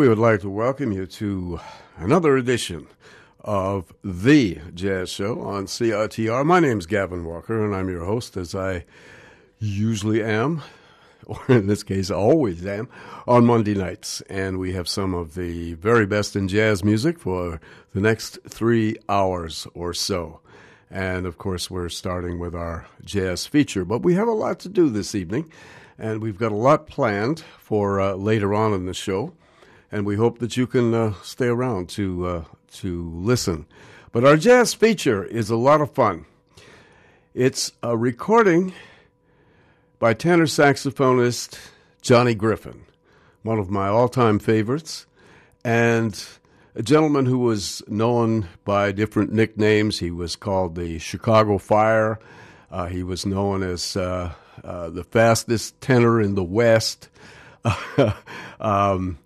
We would like to welcome you to another edition of The Jazz Show on CITR. My name is Gavin Walker, and I'm your host, as I usually am, or in this case, always am, on Monday nights. And we have some of the very best in jazz music for the next three hours or so. And of course, we're starting with our jazz feature, but we have a lot to do this evening, and we've got a lot planned for uh, later on in the show and we hope that you can uh, stay around to uh, to listen. But our jazz feature is a lot of fun. It's a recording by tenor saxophonist Johnny Griffin, one of my all-time favorites, and a gentleman who was known by different nicknames. He was called the Chicago Fire. Uh, he was known as uh, uh, the fastest tenor in the West. um,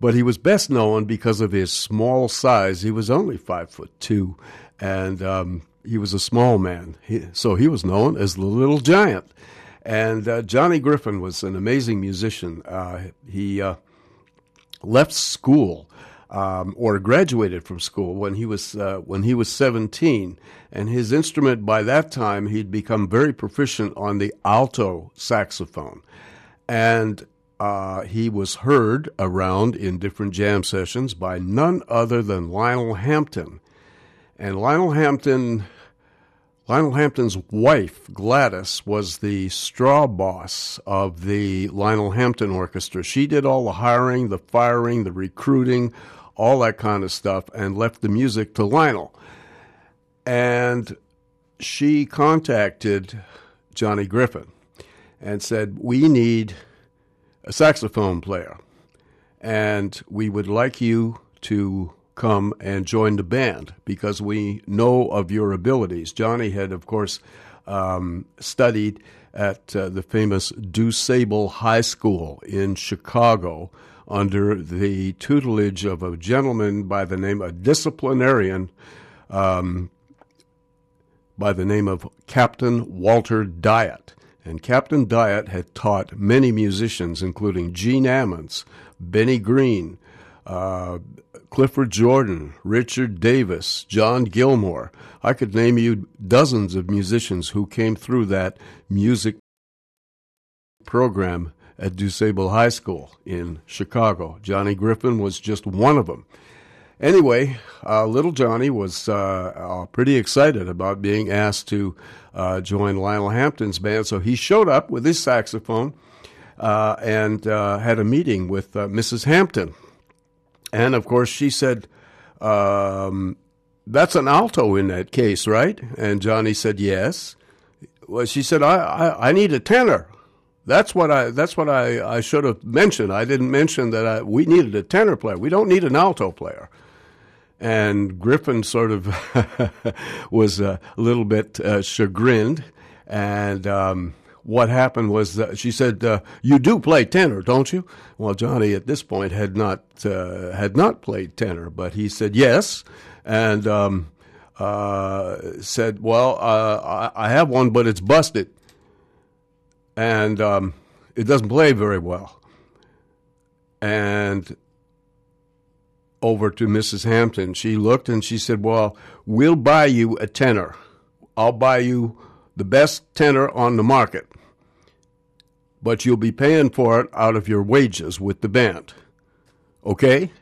but he was best known because of his small size. He was only five foot two, and um, he was a small man. He, so he was known as the Little Giant. And uh, Johnny Griffin was an amazing musician. Uh, he uh, left school um, or graduated from school when he was uh, when he was 17, and his instrument by that time he'd become very proficient on the alto saxophone. And uh, he was heard around in different jam sessions by none other than Lionel Hampton. And Lionel Hampton, Lionel Hampton's wife, Gladys, was the straw boss of the Lionel Hampton Orchestra. She did all the hiring, the firing, the recruiting, all that kind of stuff, and left the music to Lionel. And she contacted Johnny Griffin and said, We need a saxophone player, and we would like you to come and join the band because we know of your abilities. Johnny had, of course, um, studied at uh, the famous DuSable High School in Chicago under the tutelage of a gentleman by the name, a disciplinarian um, by the name of Captain Walter Dyett. And Captain Dyett had taught many musicians, including Gene Ammons, Benny Green, uh, Clifford Jordan, Richard Davis, John Gilmore. I could name you dozens of musicians who came through that music program at DuSable High School in Chicago. Johnny Griffin was just one of them. Anyway, uh, little Johnny was uh, uh, pretty excited about being asked to uh, join Lionel Hampton's band, so he showed up with his saxophone uh, and had a meeting with Mrs. Hampton. And of course, she said, um, That's an alto in that case, right? And Johnny said, Yes. Well, she said, I, I, I need a tenor. That's what I. That's what I, I should have mentioned. I didn't mention that I, we needed a tenor player. We don't need an alto player and Griffin sort of was a little bit uh, chagrined. And um, what happened was that she said, uh, "You do play tenor, don't you?" Well, Johnny at this point had not uh, had not played tenor, but he said yes, and um, uh, said, "Well, uh, I, I, have one, but it's busted, and um, it doesn't play very well." And over to Mrs. Hampton. She looked and she said, Well, we'll buy you a tenor. I'll buy you the best tenor on the market, but you'll be paying for it out of your wages with the band. Okay?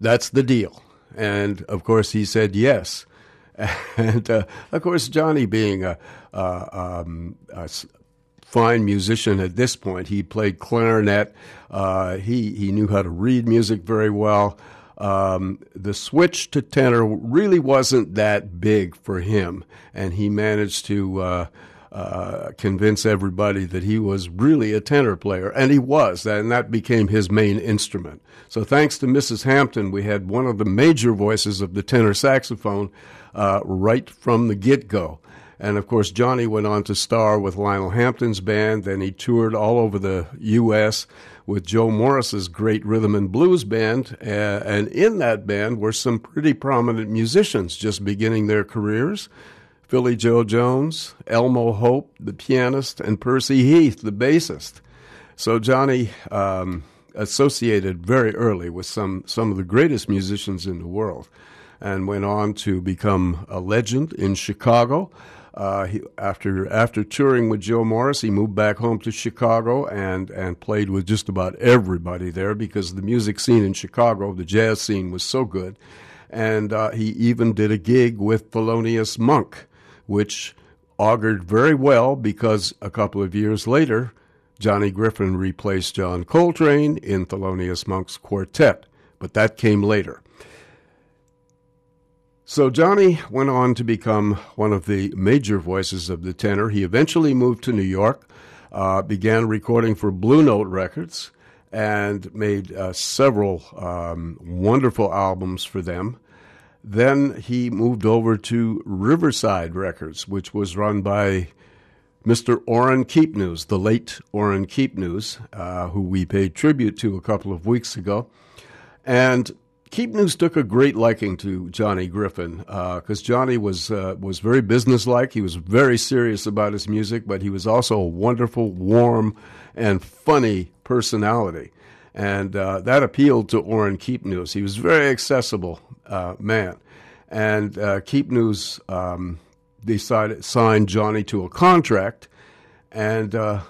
That's the deal. And of course, he said yes. And uh, of course, Johnny, being a, um, a, fine musician at this point. He played clarinet. Uh, he he knew how to read music very well. Um, the switch to tenor really wasn't that big for him, and he managed to uh, uh, convince everybody that he was really a tenor player, and he was, and that became his main instrument. So, thanks to Mrs. Hampton, we had one of the major voices of the tenor saxophone uh, right from the get go. And of course, Johnny went on to star with Lionel Hampton's band. Then he toured all over the U.S. with Joe Morris's great rhythm and blues band. Uh, and in that band were some pretty prominent musicians just beginning their careers. Philly Joe Jones, Elmo Hope, the pianist, and Percy Heath, the bassist. So Johnny um, associated very early with some, some of the greatest musicians in the world and went on to become a legend in Chicago. Uh, he, after after touring with Joe Morris, he moved back home to Chicago and, and played with just about everybody there because the music scene in Chicago, the jazz scene, was so good. And uh, he even did a gig with Thelonious Monk, which augured very well because a couple of years later, Johnny Griffin replaced John Coltrane in Thelonious Monk's quartet. But that came later. So Johnny went on to become one of the major voices of the tenor. He eventually moved to New York, uh, began recording for Blue Note Records, and made uh, several um, wonderful albums for them. Then he moved over to Riverside Records, which was run by Mr. Orrin Keepnews, the late Orrin Keepnews, uh, who we paid tribute to a couple of weeks ago. And Keepnews took a great liking to Johnny Griffin because uh, Johnny was uh, was very businesslike. He was very serious about his music, but he was also a wonderful, warm, and funny personality, and uh, that appealed to Orrin Keepnews. He was a very accessible uh, man, and uh, Keepnews um, decided signed Johnny to a contract, and uh,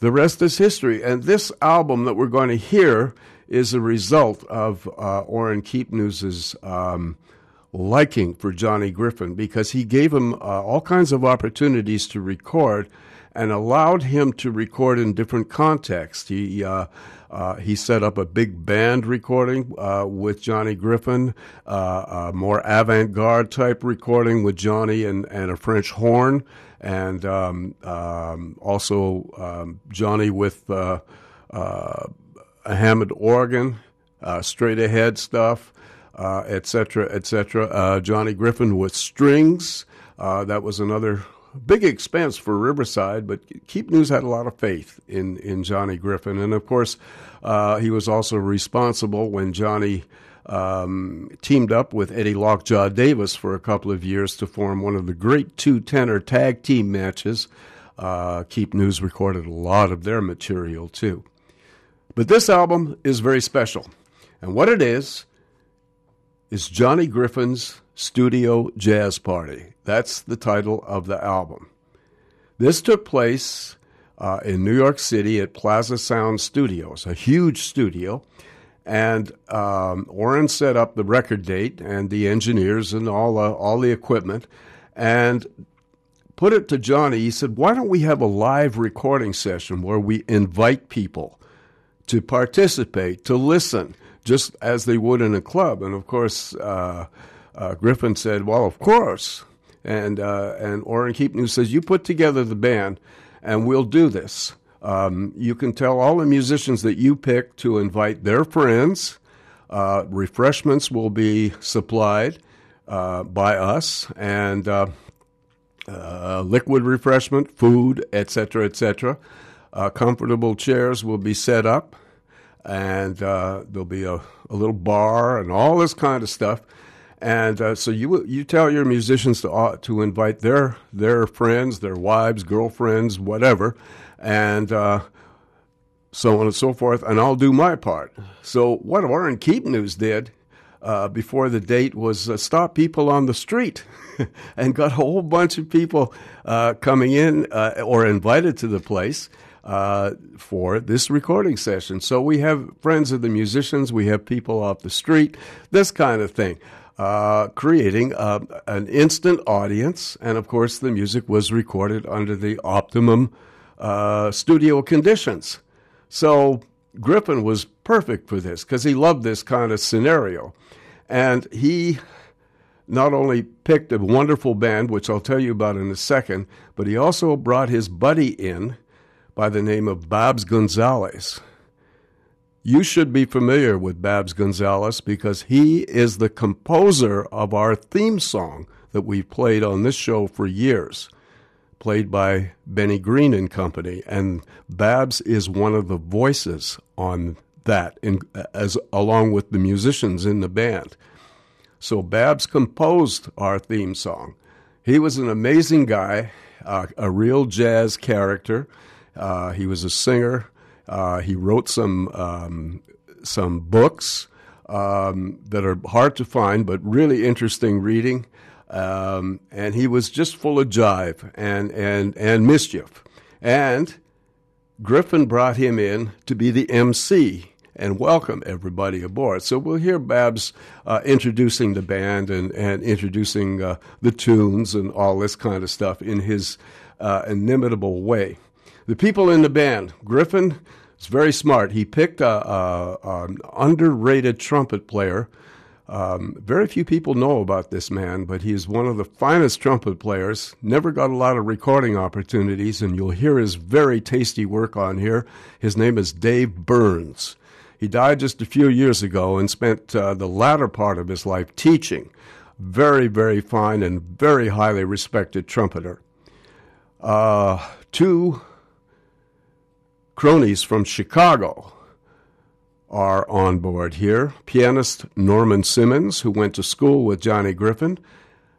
the rest is history. And this album that we're going to hear is a result of uh, Orrin Keepnews's um, liking for Johnny Griffin because he gave him uh, all kinds of opportunities to record and allowed him to record in different contexts. He uh, uh, he set up a big band recording uh, with Johnny Griffin, uh, a more avant garde type recording with Johnny and, and a French horn, and um, um, also um, Johnny with uh, uh, a Hammond organ, uh, straight ahead stuff, etc., uh, etc. Et uh, Johnny Griffin with strings. Uh, that was another big expense for Riverside, but Keepnews had a lot of faith in, in Johnny Griffin. And of course, uh, he was also responsible when Johnny um, teamed up with Eddie Lockjaw Davis for a couple of years to form one of the great two tenor tag team matches. Uh, Keepnews recorded a lot of their material too. But this album is very special. And what it is, is Johnny Griffin's Studio Jazz Party. That's the title of the album. This took place uh, in New York City at Plaza Sound Studios, a huge studio. And um, Orrin set up the record date and the engineers and all, uh, all the equipment and put it to Johnny. He said, Why don't we have a live recording session where we invite people? To participate, to listen, just as they would in a club. And of course, uh, uh, Griffin said, "Well, of course." And uh, and Orrin Keepnews says, "You put together the band, and we'll do this. Um, you can tell all the musicians that you pick to invite their friends. Uh, refreshments will be supplied uh, by us, and." Uh, liquid refreshment, food, etc., etc. Uh, comfortable chairs will be set up, and uh, there'll be a, a, little bar and all this kind of stuff. And uh, so you you tell your musicians to uh, to invite their their friends, their wives, girlfriends, whatever, and uh, so on and so forth. And I'll do my part. So what Orrin Keepnews did uh, before the date was uh, stop people on the street and got a whole bunch of people uh, coming in uh, or invited to the place uh, for this recording session. So we have friends of the musicians, we have people off the street, this kind of thing. Uh, creating uh, an instant audience, and of course, the music was recorded under the optimum uh, studio conditions. So Griffin was perfect for this because he loved this kind of scenario. And he not only picked a wonderful band, which I'll tell you about in a second, but he also brought his buddy in by the name of Babs Gonzales. You should be familiar with Babs Gonzales because he is the composer of our theme song that we've played on this show for years, played by Benny Green and Company. And Babs is one of the voices on that, in, as along with the musicians in the band. So Babs composed our theme song. He was an amazing guy, uh, a real jazz character. Uh, he was a singer. Uh, he wrote some um, some books um, that are hard to find, but really interesting reading. Um, and he was just full of jive and, and, and mischief. And Griffin brought him in to be the MC and welcome everybody aboard. So we'll hear Babs uh, introducing the band and, and introducing uh, the tunes and all this kind of stuff in his uh, inimitable way. The people in the band, Griffin is very smart. He picked a, a, an underrated trumpet player um, very few people know about this man, but he is one of the finest trumpet players. Never got a lot of recording opportunities, and you'll hear his very tasty work on here. His name is Dave Burns. He died just a few years ago and spent uh, the latter part of his life teaching. Very, very fine and very highly respected trumpeter. Uh, two cronies from Chicago are on board here pianist Norman Simmons, who went to school with Johnny Griffin,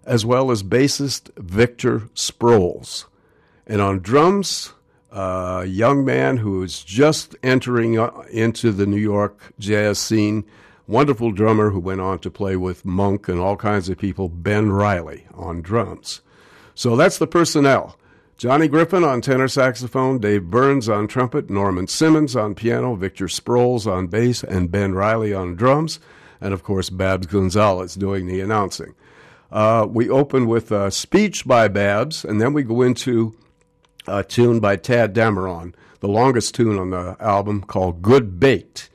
as well as bassist Victor Sproles. And on drums, a young man who is just entering uh, into the New York jazz scene, wonderful drummer who went on to play with Monk and all kinds of people, Ben Riley on drums. So that's the personnel. Johnny Griffin on tenor saxophone, Dave Burns on trumpet, Norman Simmons on piano, Victor Sproles on bass, and Ben Riley on drums, and of course Babs Gonzales doing the announcing. Uh, we open with a speech by Babs, and then we go into a tune by Tadd Dameron, the longest tune on the album called Good Bait.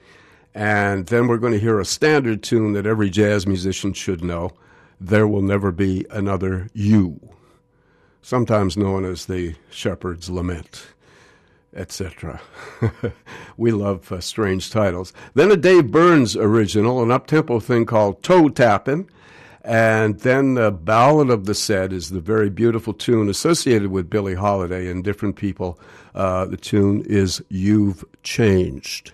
And then we're going to hear a standard tune that every jazz musician should know There Will Never Be Another You sometimes known as the Shepherd's Lament, etc. we love uh, strange titles. Then a Dave Burns original, an up-tempo thing called Toe Tappin', and then the Ballad of the Set is the very beautiful tune associated with Billie Holiday and different people. Uh, the tune is You've Changed.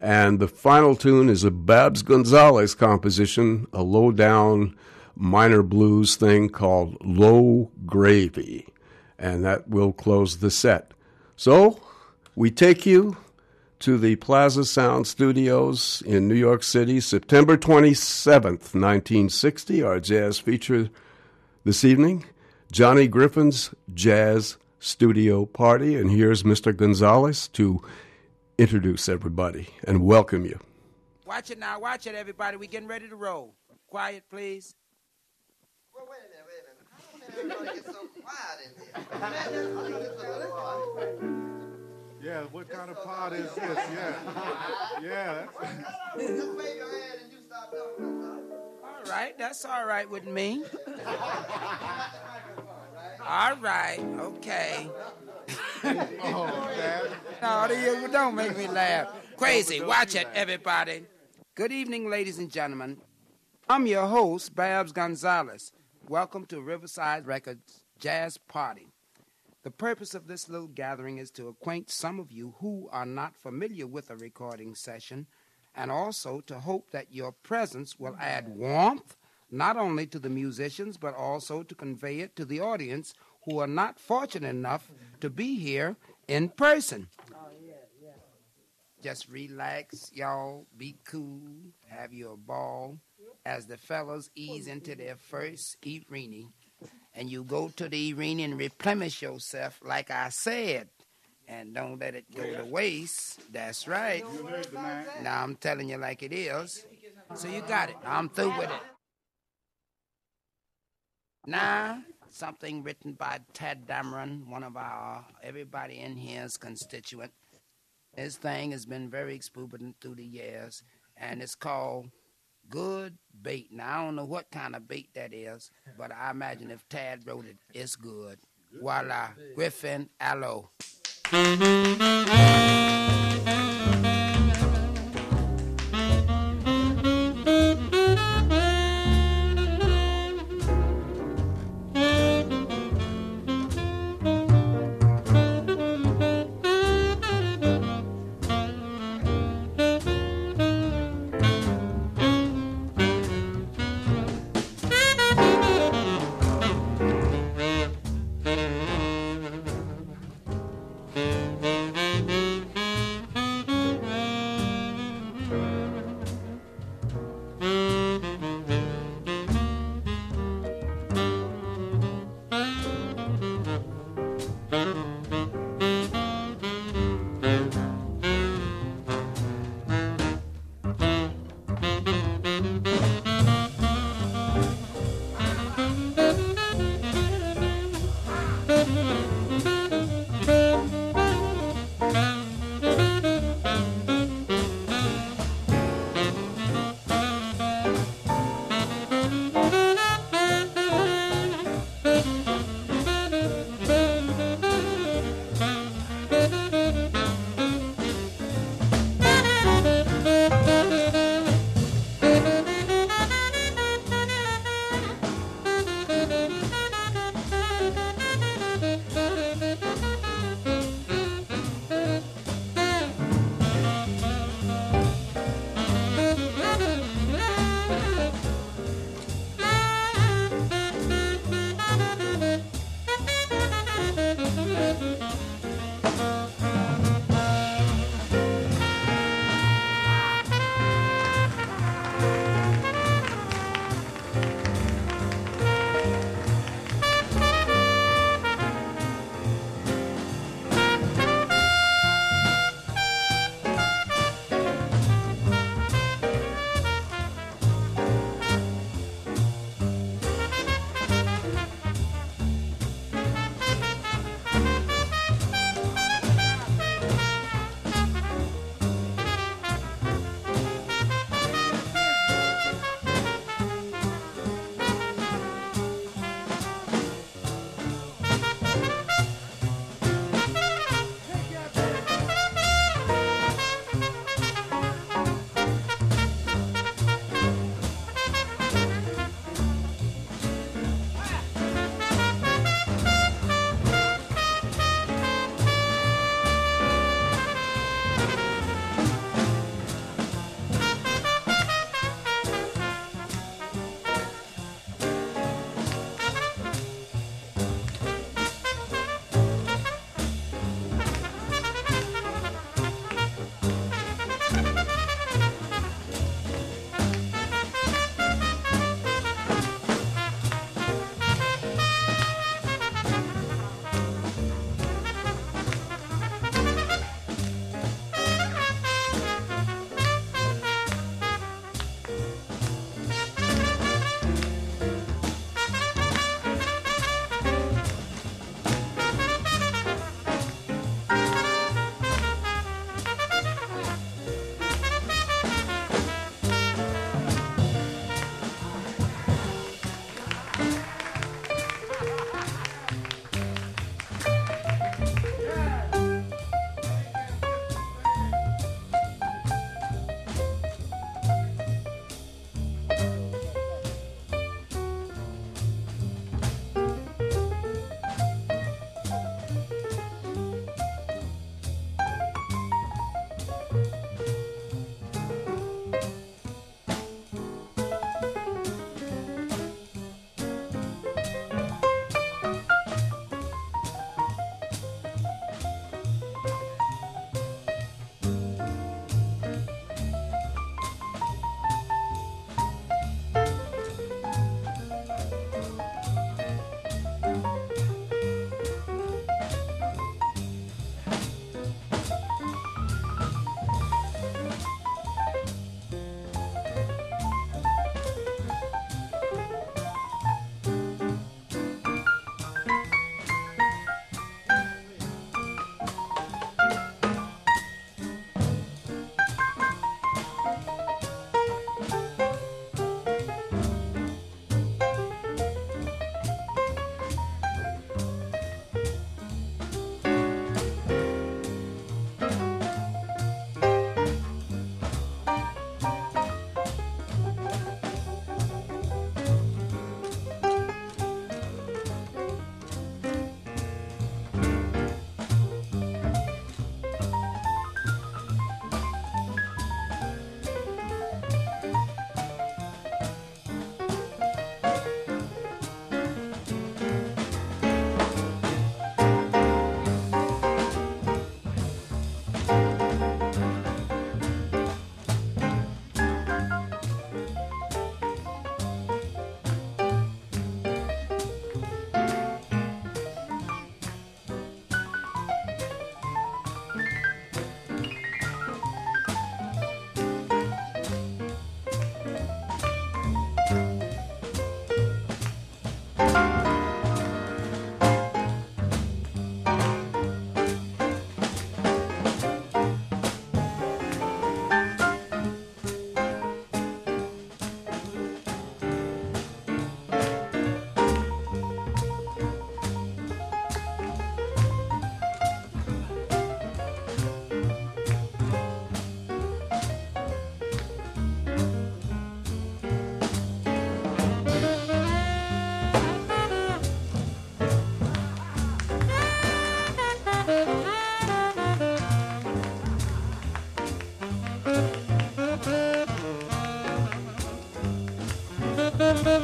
And the final tune is a Babs Gonzales composition, a low down minor blues thing called Low Gravy, and that will close the set. So we take you to the Plaza Sound Studios in New York City, September 27th, 1960. Our jazz feature this evening Johnny Griffin's Jazz Studio Party. And here's Mr. Gonzales to introduce everybody and welcome you. Watch it now, watch it, everybody. We're getting ready to roll. Quiet, please. Yeah, what kind of pot is this? Yeah. Yeah. Just wave your hand and you stop talking. All right, that's all right with me. All right, okay. oh, no, you don't make me laugh. Crazy. Watch it, everybody. Good evening, ladies and gentlemen. I'm your host, Babs Gonzales. Welcome to Riverside Records Jazz Party. The purpose of this little gathering is to acquaint some of you who are not familiar with a recording session and also to hope that your presence will add warmth not only to the musicians but also to convey it to the audience who are not fortunate enough to be here in person. Oh, Just relax, y'all. Be cool. Have your ball as the fellows ease into their first evening, and you go to the evening and replenish yourself, like I said, and don't let it go to waste. That's right. Now I'm telling you like it is. So you got it. I'm through with it. Now, something written by Tadd Dameron, one of our everybody in here's constituent. This thing has been very exuberant through the years, and it's called good bait. Now, I don't know what kind of bait that is, but I imagine if Tadd wrote it, it's good. Voila. Griffin, aloe.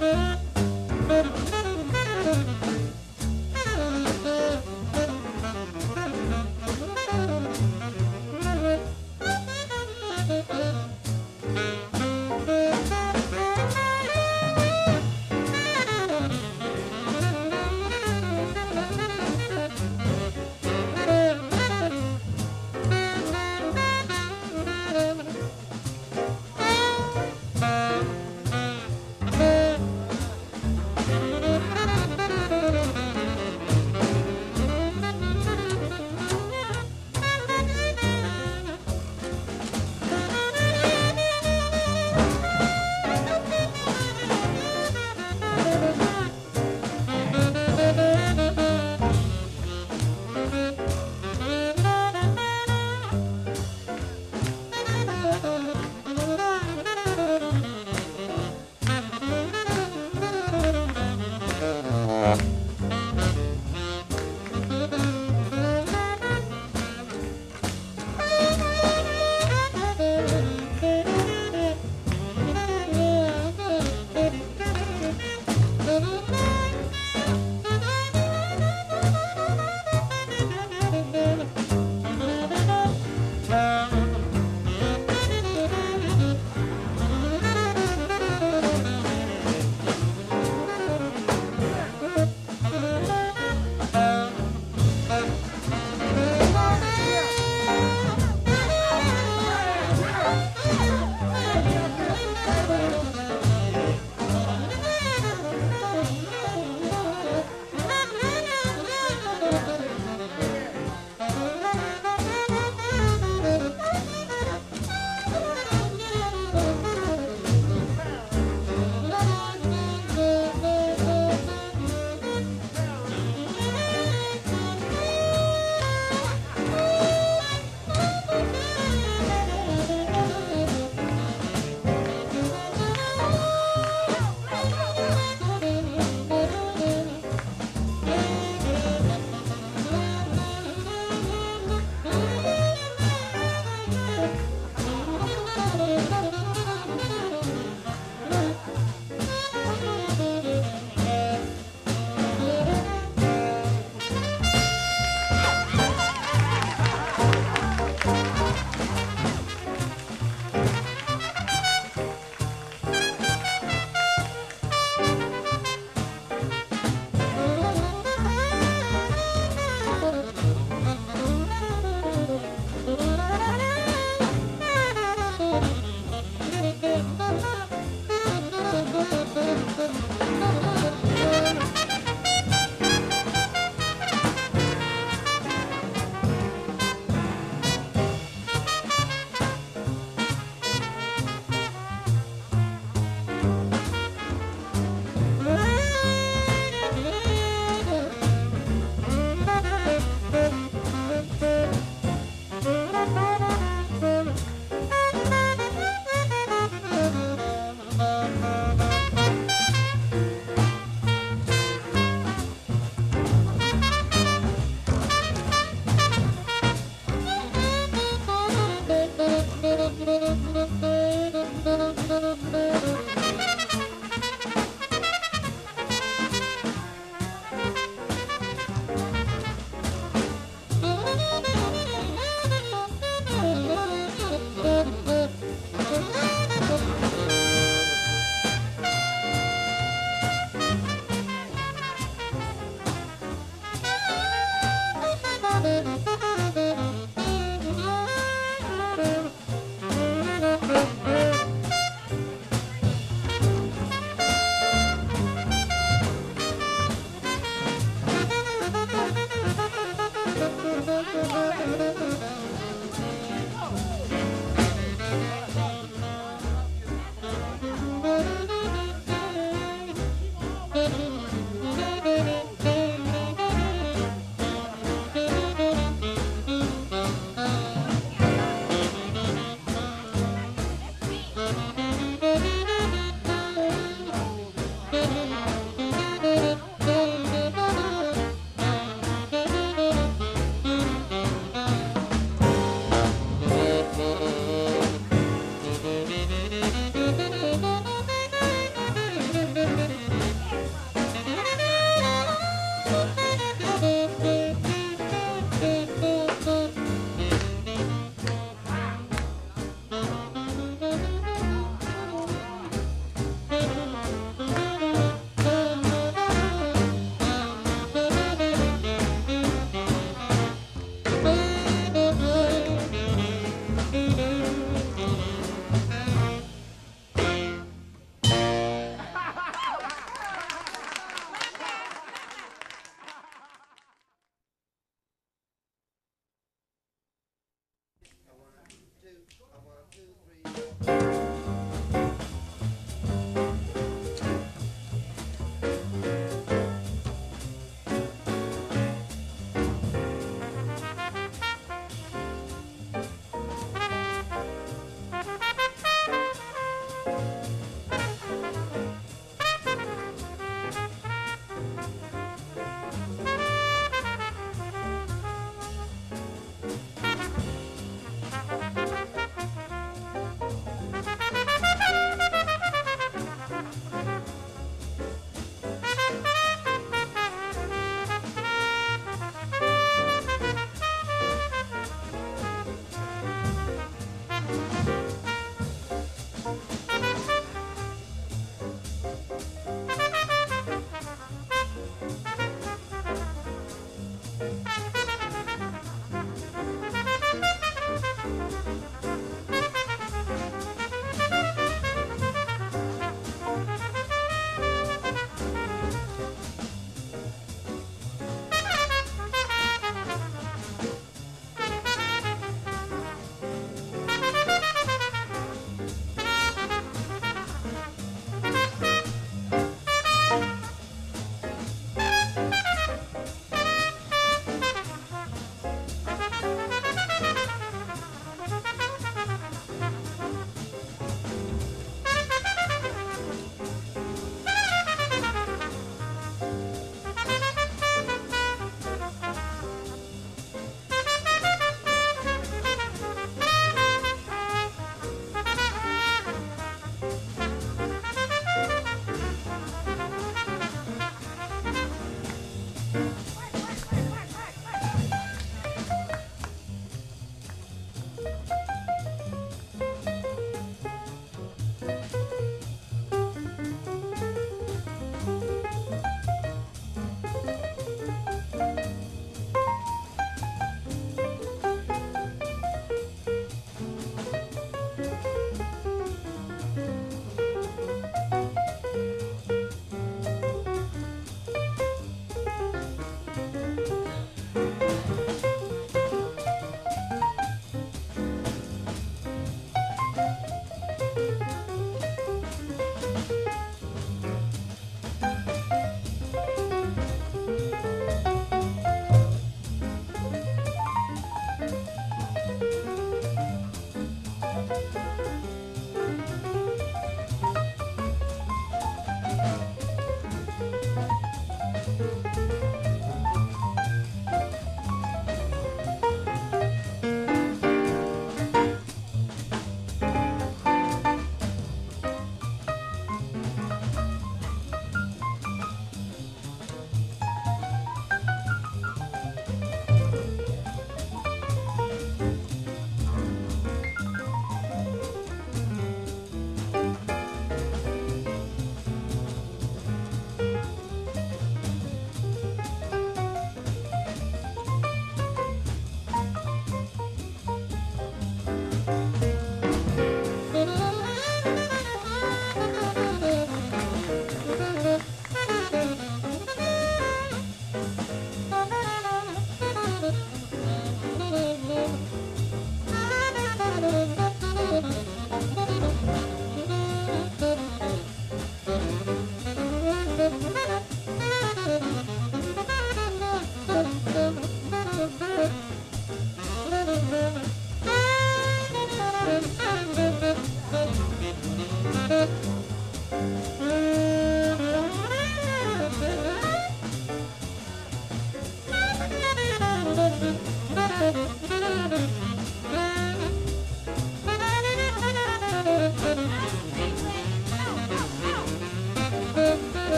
Thank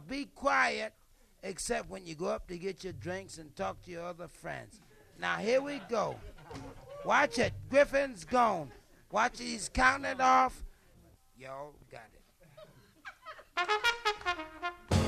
Now be quiet, except when you go up to get your drinks and talk to your other friends. Now here we go. Watch it. Griffin's gone. Watch it. He's counting it off. Y'all got it.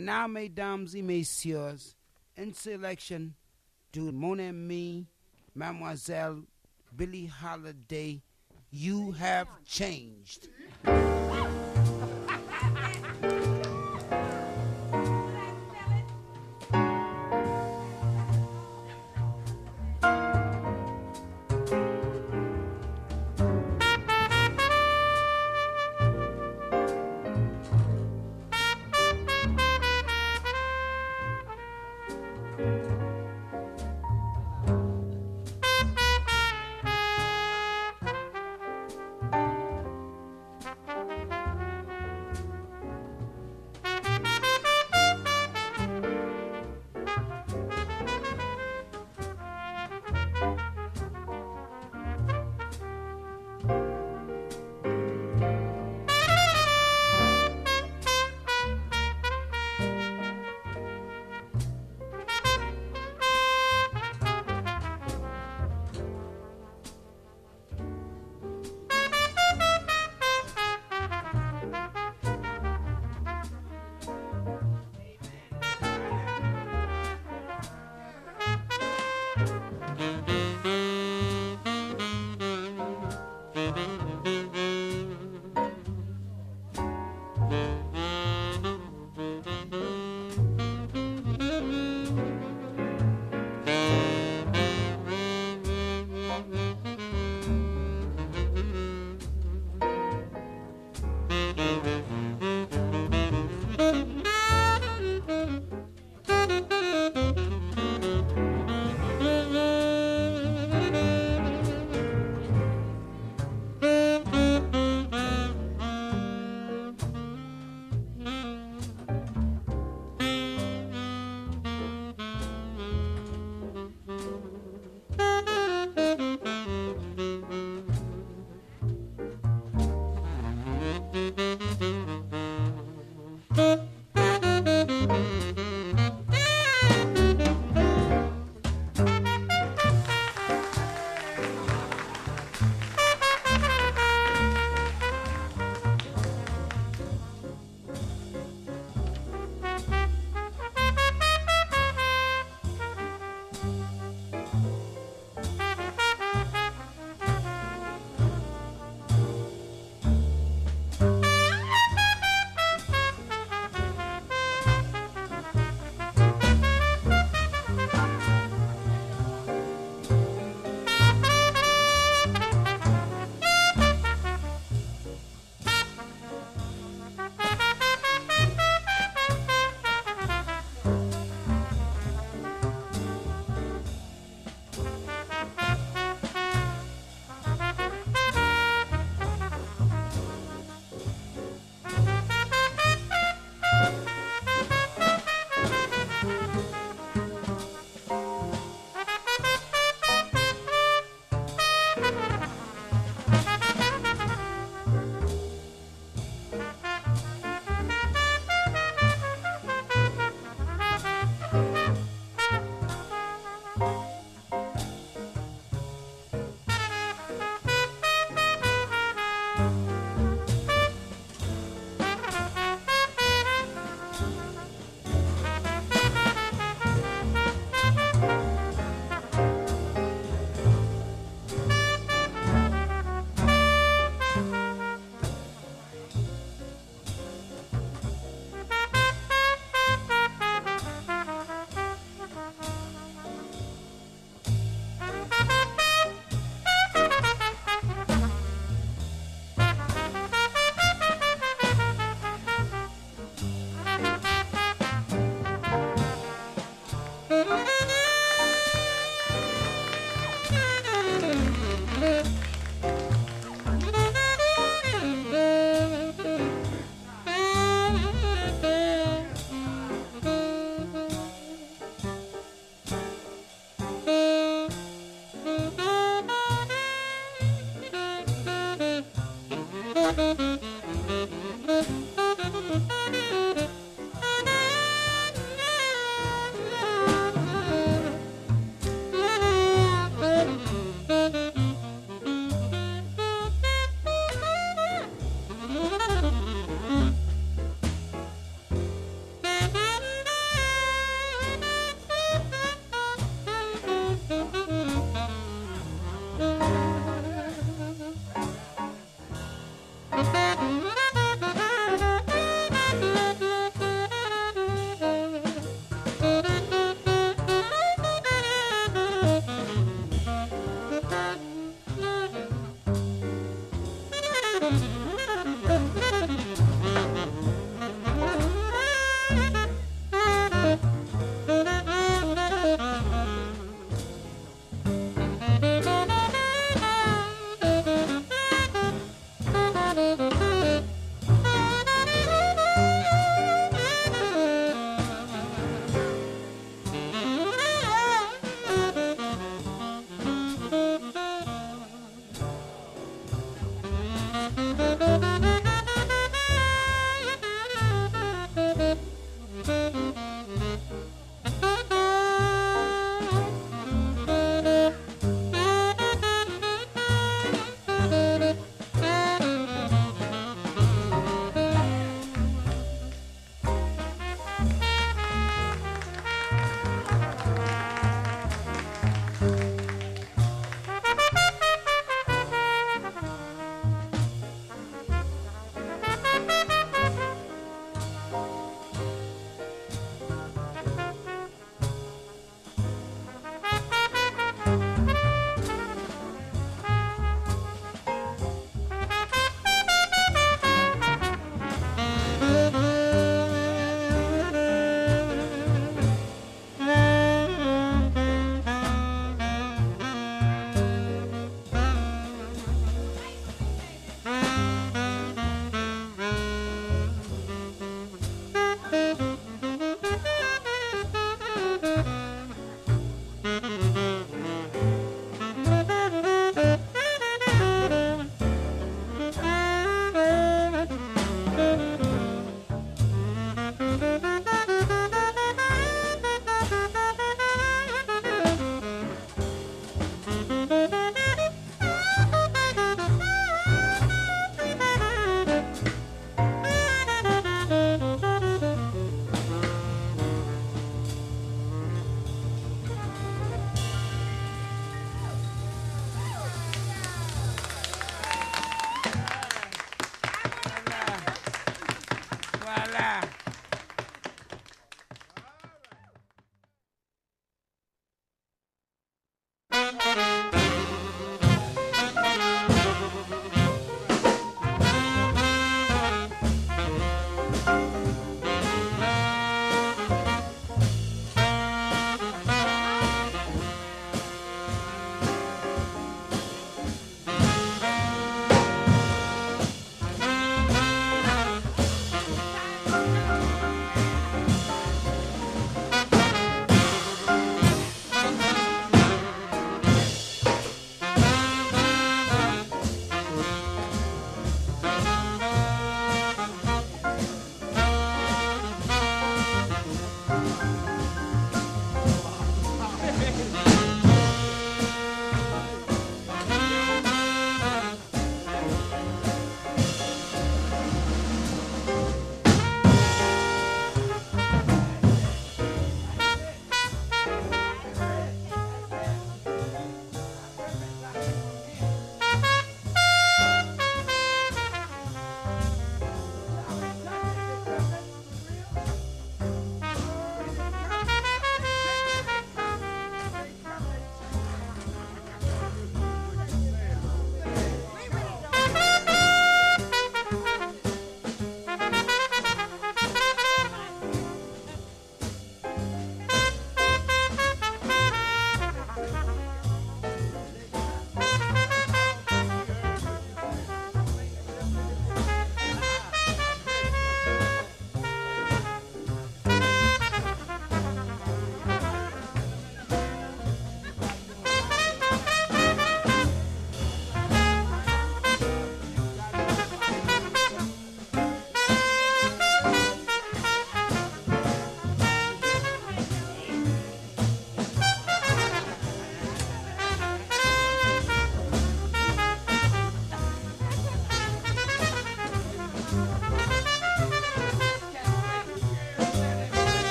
And now, mesdames et messieurs, in selection to Mon Ami, Mademoiselle Billie Holiday, You Have Changed.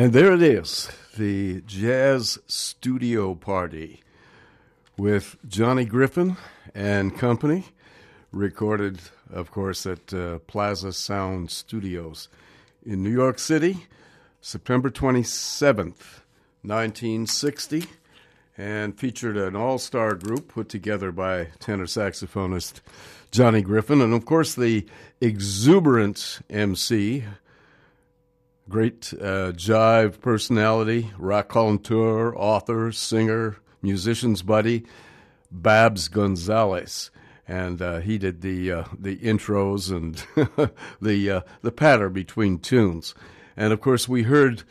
And there it is, the Jazz Studio Party with Johnny Griffin and company, recorded, of course, at uh, Plaza Sound Studios in New York City, September 27th, 1960, and featured an all star group put together by tenor saxophonist Johnny Griffin, and of course, the exuberant MC great uh, jive personality, raconteur, author, singer, musician's buddy, Babs Gonzales. And uh, he did the uh, the intros and the uh, the patter between tunes, and of course we heard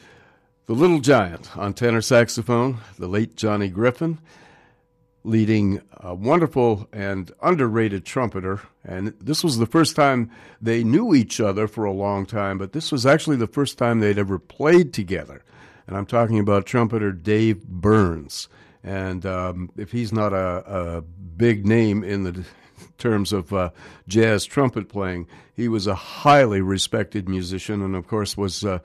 the Little Giant on tenor saxophone, the late Johnny Griffin, leading a wonderful and underrated trumpeter. And this was the first time they knew each other for a long time, but this was actually the first time they'd ever played together. And I'm talking about trumpeter Dave Burns. And um, if he's not a, a, big name in the terms of uh, jazz trumpet playing, he was a highly respected musician and, of course, was. Uh,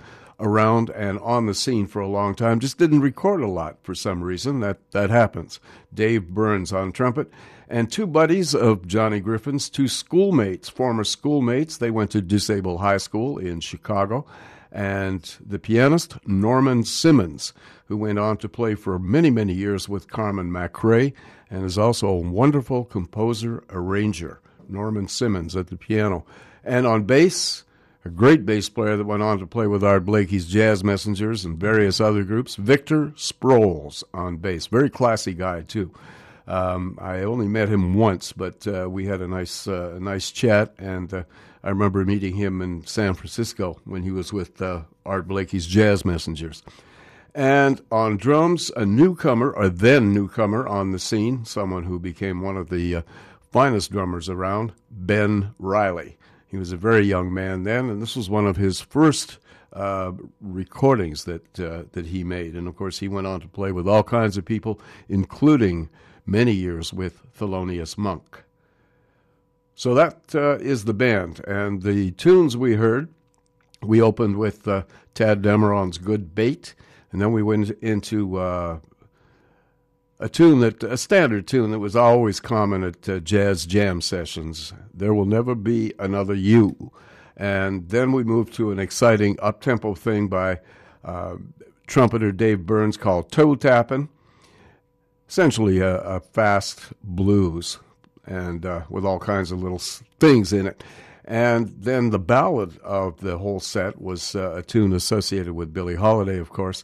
around and on the scene for a long time. Just didn't record a lot for some reason. That that happens. Dave Burns on trumpet, and two buddies of Johnny Griffin's, two schoolmates, former schoolmates. They went to DuSable High School in Chicago, and the pianist Norman Simmons, who went on to play for many many years with Carmen McRae, and is also a wonderful composer arranger. Norman Simmons at the piano, and on bass a great bass player that went on to play with Art Blakey's Jazz Messengers and various other groups. Victor Sproles on bass, very classy guy too. Um, I only met him once, but uh, we had a nice, uh, nice chat, and uh, I remember meeting him in San Francisco when he was with uh, Art Blakey's Jazz Messengers. And on drums, a newcomer, or then newcomer on the scene, someone who became one of the uh, finest drummers around, Ben Riley. He was a very young man then, and this was one of his first uh, recordings that uh, that he made. And of course, he went on to play with all kinds of people, including many years with Thelonious Monk. So that uh, is the band, and the tunes we heard. We opened with uh, Tadd Dameron's "Good Bait," and then we went into uh, a tune that a standard tune that was always common at uh, jazz jam sessions. There will never be another you, and then we moved to an exciting up tempo thing by uh, trumpeter Dave Burns called Toe Tappin', essentially a, a fast blues and uh, with all kinds of little things in it. And then the ballad of the whole set was uh, a tune associated with Billie Holiday, of course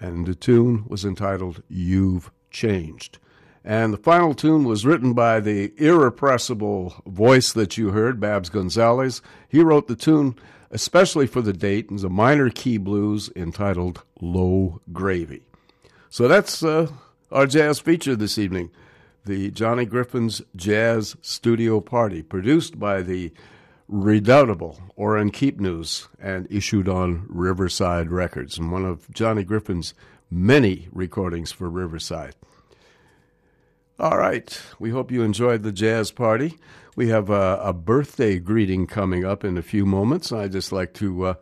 and the tune was entitled You've Changed. And the final tune was written by the irrepressible voice that you heard, Babs Gonzales. He wrote the tune especially for the was a minor key blues entitled Low Gravy. So that's uh, our jazz feature this evening the Johnny Griffin's Jazz Studio Party, produced by the redoubtable Orrin Keepnews and issued on Riverside Records, and one of Johnny Griffin's many recordings for Riverside. All right, we hope you enjoyed the jazz party. We have a, a birthday greeting coming up in a few moments. I'd just like to uh,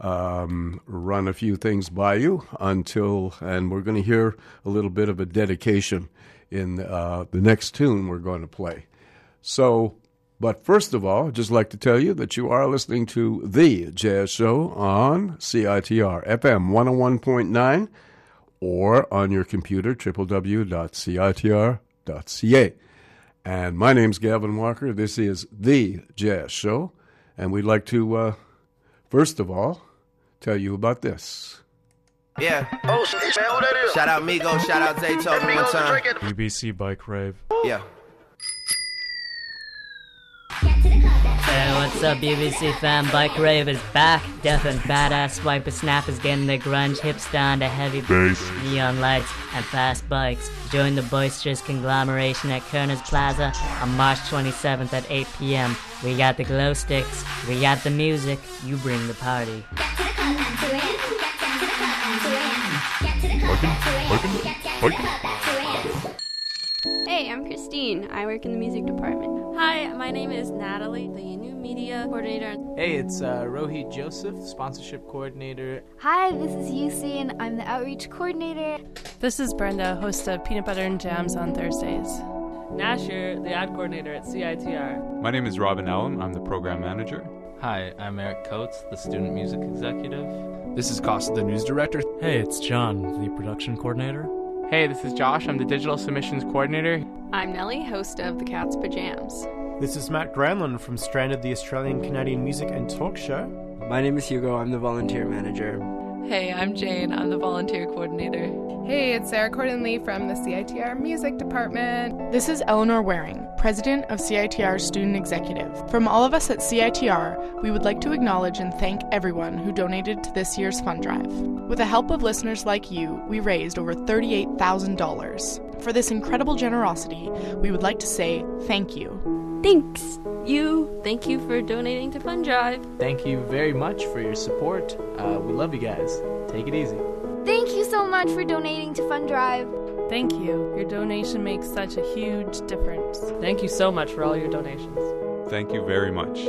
um, run a few things by you until, and we're going to hear a little bit of a dedication in uh, the next tune we're going to play. So, but first of all, I'd just like to tell you that you are listening to The Jazz Show on CITR FM 101.9 or on your computer, www.citr.ca. And my name's Gavin Walker. This is The Jazz Show. And we'd like to, uh, first of all, tell you about this. Yeah. Oh, man, who that is? Shout out Migo, shout out Zaytoven one time. BBC Bike Rave. Yeah. Hey, what's up, BBC fam? Bike Rave is back. Deaf and badass Swiper Snap is getting the grunge hipster onto heavy bass, neon lights, and fast bikes. Join the boisterous conglomeration at Koerner's Plaza on March 27th at 8 p.m. We got the glow sticks, we got the music, you bring the party. Hey, I'm Christine. I work in the music department. Hi, my name is Natalie. The new media coordinator. Hey, it's uh, Rohit Joseph, sponsorship coordinator. Hi, this is Yusi, and I'm the outreach coordinator. This is Brenda, host of Peanut Butter and Jams on Thursdays. Nasher, the ad coordinator at CITR. My name is Robin Ellum. I'm the program manager. Hi, I'm Eric Coates, the student music executive. This is Costa, the news director. Hey, it's John, the production coordinator. Hey, this is Josh. I'm the digital submissions coordinator. I'm Nellie, host of The Cat's Pajams. This is Matt Granlund from Stranded, the Australian Canadian music and talk show. My name is Hugo. I'm the volunteer manager. Hey, I'm Jane. I'm the volunteer coordinator. Hey, it's Sarah Corden Lee from the CITR Music Department. This is Eleanor Waring, President of CITR Student Executive. From all of us at CITR, we would like to acknowledge and thank everyone who donated to this year's fund drive. With the help of listeners like you, we raised over $38,000. For this incredible generosity, we would like to say thank you. Thanks, you. Thank you for donating to Fund Drive. Thank you very much for your support. Uh, we love you guys. Take it easy. Thank you so much for donating to Fund Drive. Thank you. Your donation makes such a huge difference. Thank you so much for all your donations. Thank you very much.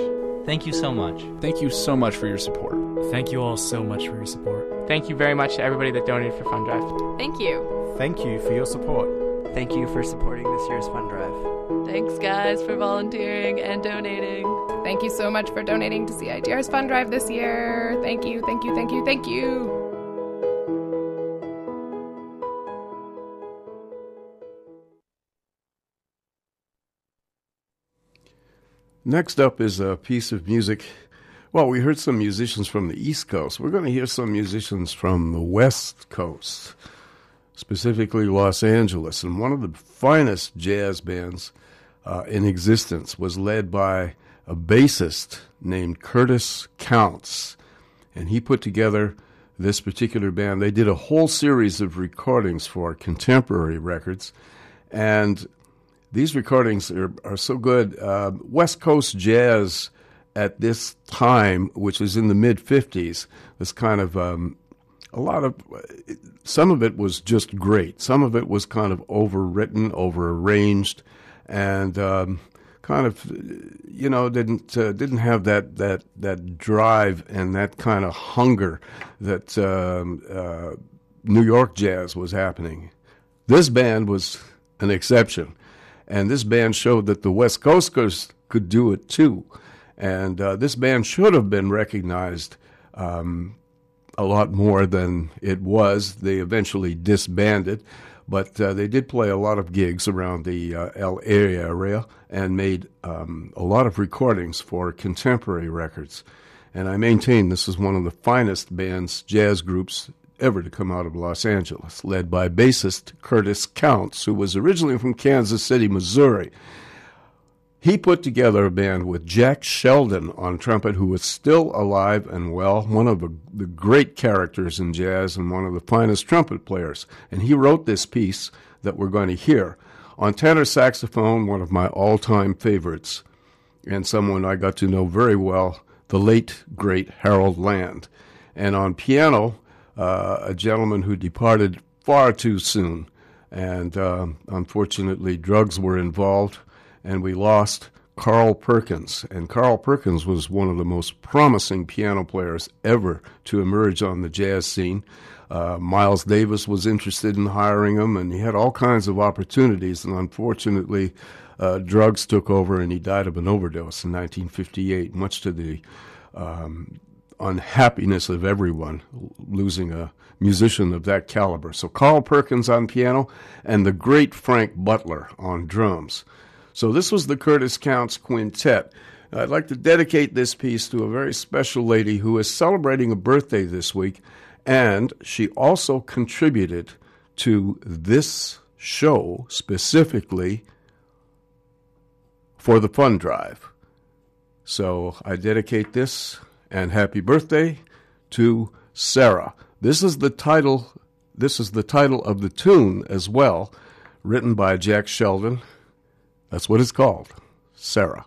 Thank you so much. Thank you so much for your support. Thank you all so much for your support. Thank you very much to everybody that donated for Fund Drive. Thank you. Thank you for your support. Thank you for supporting this year's fund drive. Thanks, guys, for volunteering and donating. Thank you so much for donating to CITR's fund drive this year. Thank you, thank you, thank you, thank you. Next up is a piece of music. Well, we heard some musicians from the East Coast. We're going to hear some musicians from the West Coast, specifically Los Angeles. And one of the finest jazz bands uh, in existence was led by a bassist named Curtis Counce. And he put together this particular band. They did a whole series of recordings for contemporary records. And these recordings are, are so good. Uh, West Coast jazz at this time, which was in the mid 50s, was kind of um, a lot of, some of it was just great. Some of it was kind of overwritten, overarranged, and um, kind of, you know, didn't uh, didn't have that, that, that drive and that kind of hunger that um, uh, New York jazz was happening. This band was an exception. And this band showed that the West Coasters could do it too. And uh, this band should have been recognized um, a lot more than it was. They eventually disbanded, but uh, they did play a lot of gigs around the uh, LA area and made um, a lot of recordings for contemporary records. And I maintain this is one of the finest bands, jazz groups ever to come out of Los Angeles, led by bassist Curtis Counce, who was originally from Kansas City, Missouri. He put together a band with Jack Sheldon on trumpet, who was still alive and well, one of the, great characters in jazz and one of the finest trumpet players. And he wrote this piece that we're going to hear. On tenor saxophone, one of my all time favorites, and someone I got to know very well, the late, great Harold Land. And on piano, uh, a gentleman who departed far too soon. And uh, unfortunately, drugs were involved, and we lost Carl Perkins. And Carl Perkins was one of the most promising piano players ever to emerge on the jazz scene. Uh, Miles Davis was interested in hiring him, and he had all kinds of opportunities. And unfortunately, uh, drugs took over, and he died of an overdose in 1958, much to the um, unhappiness of everyone losing a musician of that caliber. So Carl Perkins on piano and the great Frank Butler on drums. So this was the Curtis Counce Quintet. I'd like to dedicate this piece to a very special lady who is celebrating a birthday this week, and she also contributed to this show specifically for the fund drive. So I dedicate this and happy birthday to Sarah. This is the title this is the title of the tune as well, written by Jack Sheldon. That's what it's called. Sarah.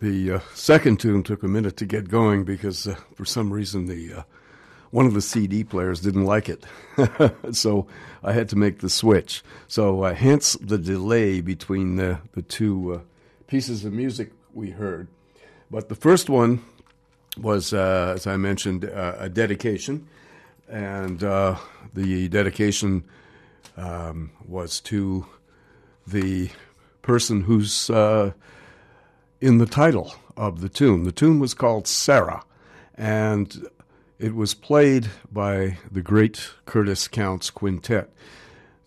The uh, second tune took a minute to get going because uh, for some reason the uh, one of the CD players didn't like it, so I had to make the switch. So uh, hence the delay between the the two uh, pieces of music we heard. But the first one was, uh, as I mentioned, a dedication, and the dedication um, was to the person who's in the title of the tune. The tune was called Sarah, and it was played by the great Curtis Counce Quintet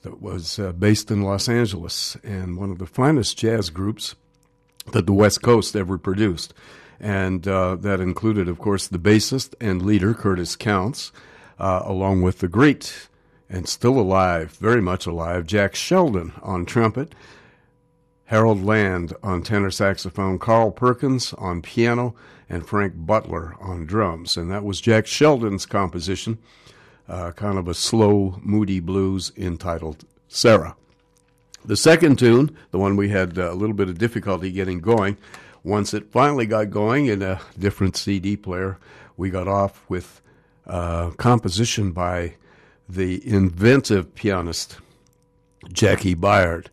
that was uh, based in Los Angeles and one of the finest jazz groups that the West Coast ever produced. And uh, that included, of course, the bassist and leader, Curtis Counce, uh, along with the great and still alive, very much alive, Jack Sheldon on trumpet, Harold Land on tenor saxophone, Carl Perkins on piano, and Frank Butler on drums. And that was Jack Sheldon's composition, uh, kind of a slow, moody blues entitled Sarah. The second tune, the one we had uh, a little bit of difficulty getting going, once it finally got going in a different CD player, we got off with a composition by the inventive pianist Jaki Byard.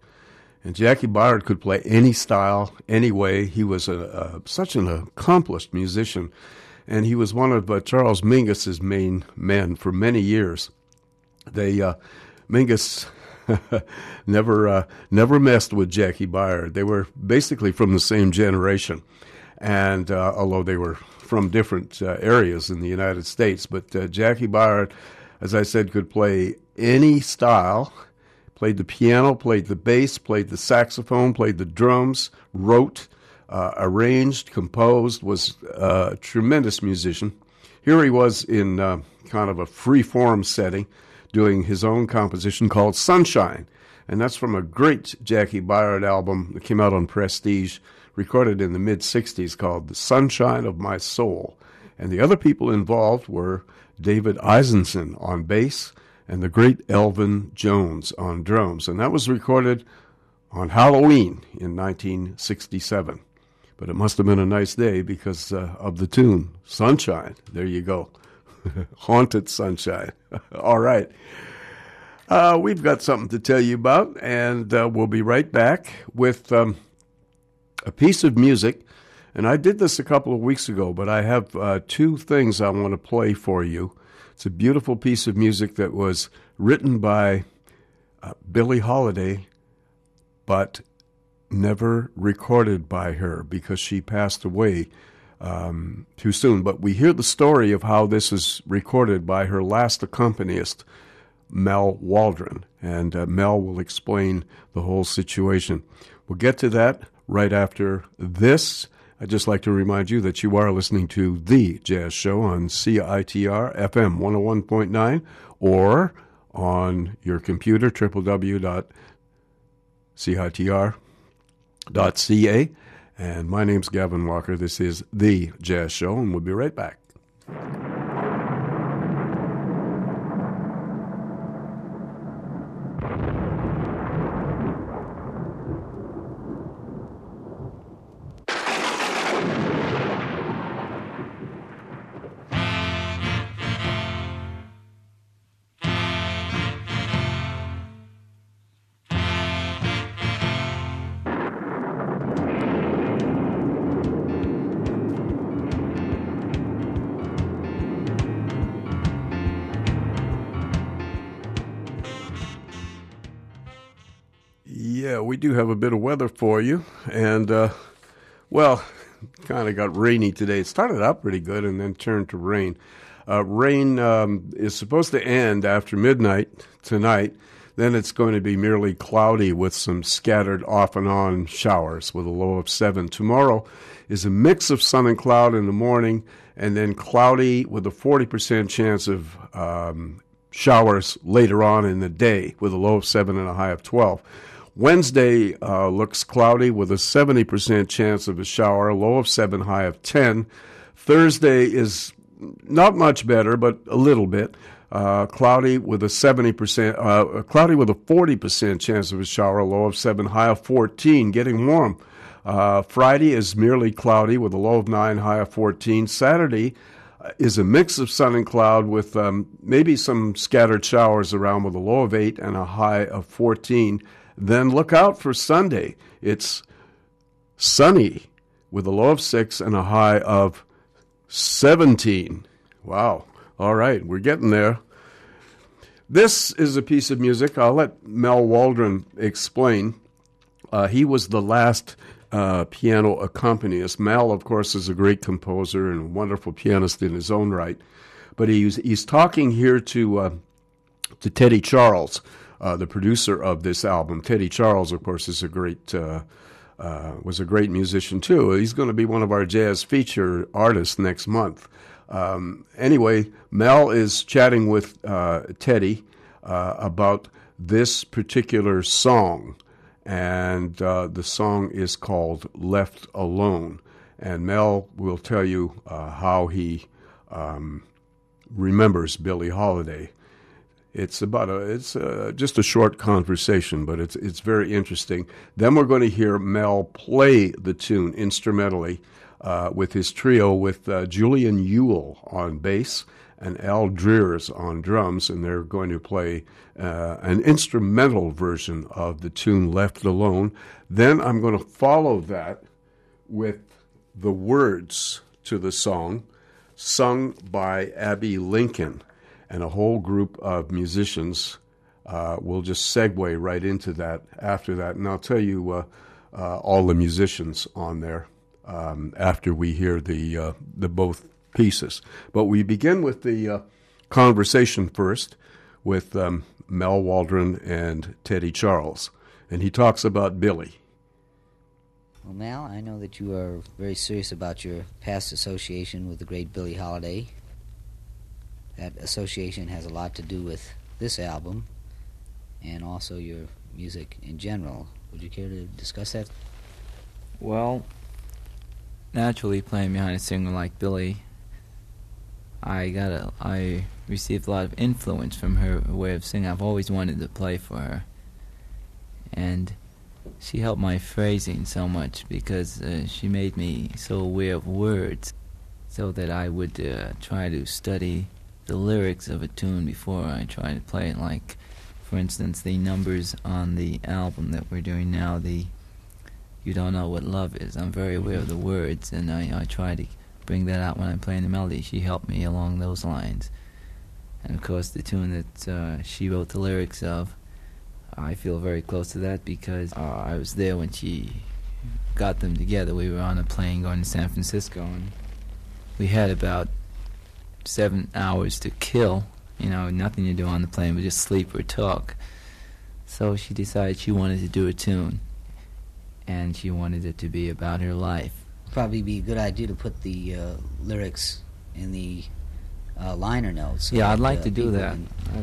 And Jaki Byard could play any style, any way. He was a, a, such an accomplished musician, and he was one of uh, Charles Mingus's main men for many years. They uh, Mingus never uh, never messed with Jaki Byard. They were basically from the same generation, and uh, although they were from different uh, areas in the United States, but uh, Jaki Byard, as I said, could play any style played the piano, played the bass, played the saxophone, played the drums, wrote, uh, arranged, composed, was a tremendous musician. Here he was in uh, kind of a free form setting, doing his own composition called Sunshine. And that's from a great Jaki Byard album that came out on Prestige, recorded in the mid 60s, called The Sunshine of My Soul. And the other people involved were David Izenzon on bass, and the great Elvin Jones on drums. And that was recorded on Halloween in 1967. But it must have been a nice day because uh, of the tune, Sunshine. There you go. Haunted Sunshine. All right. Uh, we've got something to tell you about, and uh, we'll be right back with um, a piece of music. And I did this a couple of weeks ago, but I have uh, two things I want to play for you it's a beautiful piece of music that was written by uh, Billie Holiday, but never recorded by her because she passed away um, too soon. But we hear the story of how this is recorded by her last accompanist, Mal Waldron, and uh, Mal will explain the whole situation. We'll get to that right after this. I'd just like to remind you that you are listening to The Jazz Show on CITR FM 101.9 or on your computer, www.citr.ca. And my name's Gavin Walker. This is The Jazz Show, and we'll be right back. Do have a bit of weather for you. And, uh, well, kind of got rainy today. It started out pretty good and then turned to rain. Uh, rain um, is supposed to end after midnight tonight. Then it's going to be merely cloudy with some scattered off and on showers with a low of 7. Tomorrow is a mix of sun and cloud in the morning and then cloudy with a 40% chance of um, showers later on in the day with a low of 7 and a high of 12. Wednesday uh, looks cloudy with a 70% chance of a shower, low of 7, high of 10. Thursday is not much better, but a little bit. Uh, cloudy with a 70%, uh, cloudy with a 40% chance of a shower, low of 7, high of 14, getting warm. Uh, Friday is merely cloudy with a low of 9, high of 14. Saturday uh, is a mix of sun and cloud with um, maybe some scattered showers around with a low of 8 and a high of 14. Then look out for Sunday. It's sunny with a low of 6 and a high of 17. Wow. All right, we're getting there. This is a piece of music. I'll let Mal Waldron explain. Uh, he was the last uh, piano accompanist. Mal, of course, is a great composer and a wonderful pianist in his own right. But he's he's talking here to uh, to Teddy Charles, uh, the producer of this album. Teddy Charles, of course, is a great uh, uh, was a great musician too. He's going to be one of our jazz feature artists next month. Um, anyway, Mal is chatting with uh, Teddy about this particular song, and uh, the song is called "Left Alone." And Mal will tell you uh, how he um, remembers Billie Holiday. It's about a it's uh, just a short conversation, but it's it's very interesting. Then we're going to hear Mal play the tune instrumentally uh, with his trio with uh, Julian Euell on bass and Al Dreares on drums, and they're going to play uh, an instrumental version of the tune Left Alone. Then I'm going to follow that with the words to the song sung by Abbey Lincoln, and a whole group of musicians uh, will just segue right into that after that. And I'll tell you uh, uh, all the musicians on there um, after we hear the uh, the both pieces. But we begin with the uh, conversation first with um, Mal Waldron and Teddy Charles, and he talks about Billie. Well, Mal, I know that you are very serious about your past association with the great Billie Holiday. That association has a lot to do with this album and also your music in general. Would you care to discuss that? Well, naturally playing behind a singer like Billie, I got a, I received a lot of influence from her way of singing. I've always wanted to play for her, and she helped my phrasing so much because uh, she made me so aware of words, so that I would uh, try to study the lyrics of a tune before I try to play it. Like, for instance, the numbers on the album that we're doing now, the you don't know what love is. I'm very aware of the words, and I, I try to bring that out when I'm playing the melody. She helped me along those lines. And of course, the tune that uh, she wrote the lyrics of, I feel very close to that because uh, I was there when she got them together. We were on a plane going to San Francisco, and we had about seven hours to kill. You know, nothing to do on the plane but just sleep or talk. So she decided she wanted to do a tune and she wanted it to be about her life. Probably be a good idea to put the uh, lyrics in the uh, liner notes. Yeah, I'd like uh, to do that.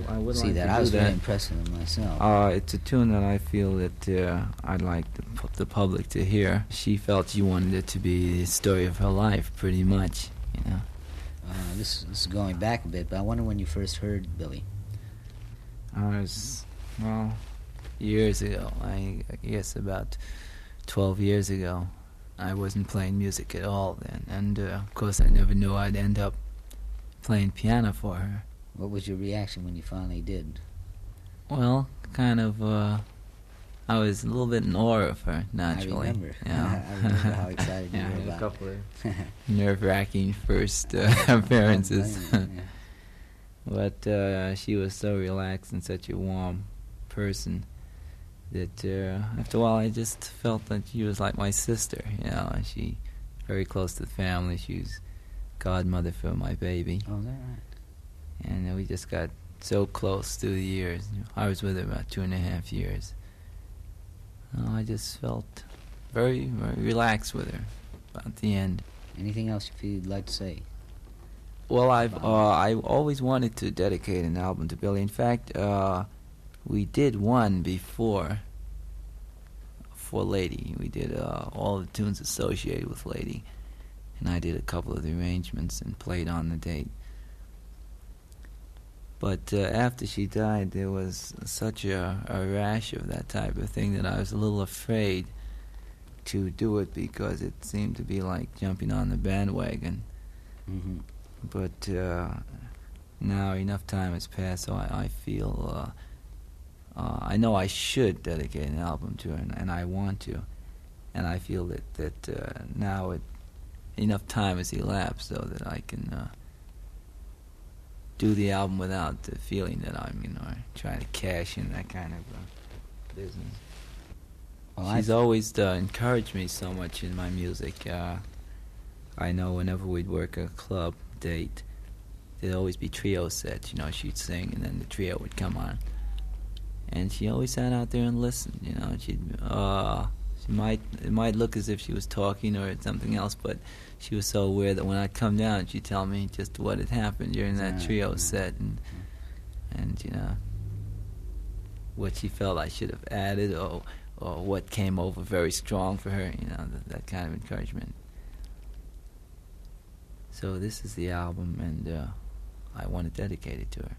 I, I would see like that. to I was very impressed with myself. Uh, it's a tune that I feel that uh, I'd like the, the public to hear. She felt she wanted it to be the story of her life, pretty much. You know. Uh, this, this is going back a bit, but I wonder when you first heard Billie. I was well years ago. I, I guess about twelve years ago. I wasn't playing music at all then, and uh, of course I never knew I'd end up playing piano for her. What was your reaction when you finally did? Well, kind of. Uh, I was a little bit in awe of her, naturally. I remember. Yeah. I remember how excited yeah, you were about couple it. nerve-wracking first uh, appearances. blame you, but uh, she was so relaxed and such a warm person that uh, after a while I just felt that she was like my sister. You know, she very close to the family. She was godmother for my baby. Oh, is that right? And uh, we just got so close through the years. I was with her about two and a half years. Oh, I just felt very, very relaxed with her at the end. Anything else you'd like to say? Well, I've uh, I always wanted to dedicate an album to Billie. In fact, uh, we did one before for Lady. We did uh, all the tunes associated with Lady, and I did a couple of the arrangements and played on the date. But uh, after she died, there was such a, a rash of that type of thing that I was a little afraid to do it because it seemed to be like jumping on the bandwagon. Mm-hmm. But uh, now enough time has passed, so I, I feel uh, uh, I know I should dedicate an album to her, and, and I want to, and I feel that that uh, now it enough time has elapsed so that I can uh, do the album without the feeling that I'm you know trying to cash in that kind of uh, business. Well, She's always uh, encouraged me so much in my music. Uh, I know whenever we'd work a club date, there'd always be trio sets. You know, she'd sing and then the trio would come on, and she always sat out there and listened. You know, she'd uh, she might it might look as if she was talking or something else, but she was so aware that when I'd come down, she'd tell me just what had happened during that trio set and and you know what she felt I should have added or or what came over very strong for her, you know, that, that kind of encouragement. So this is the album, and uh, I want to dedicate it to her.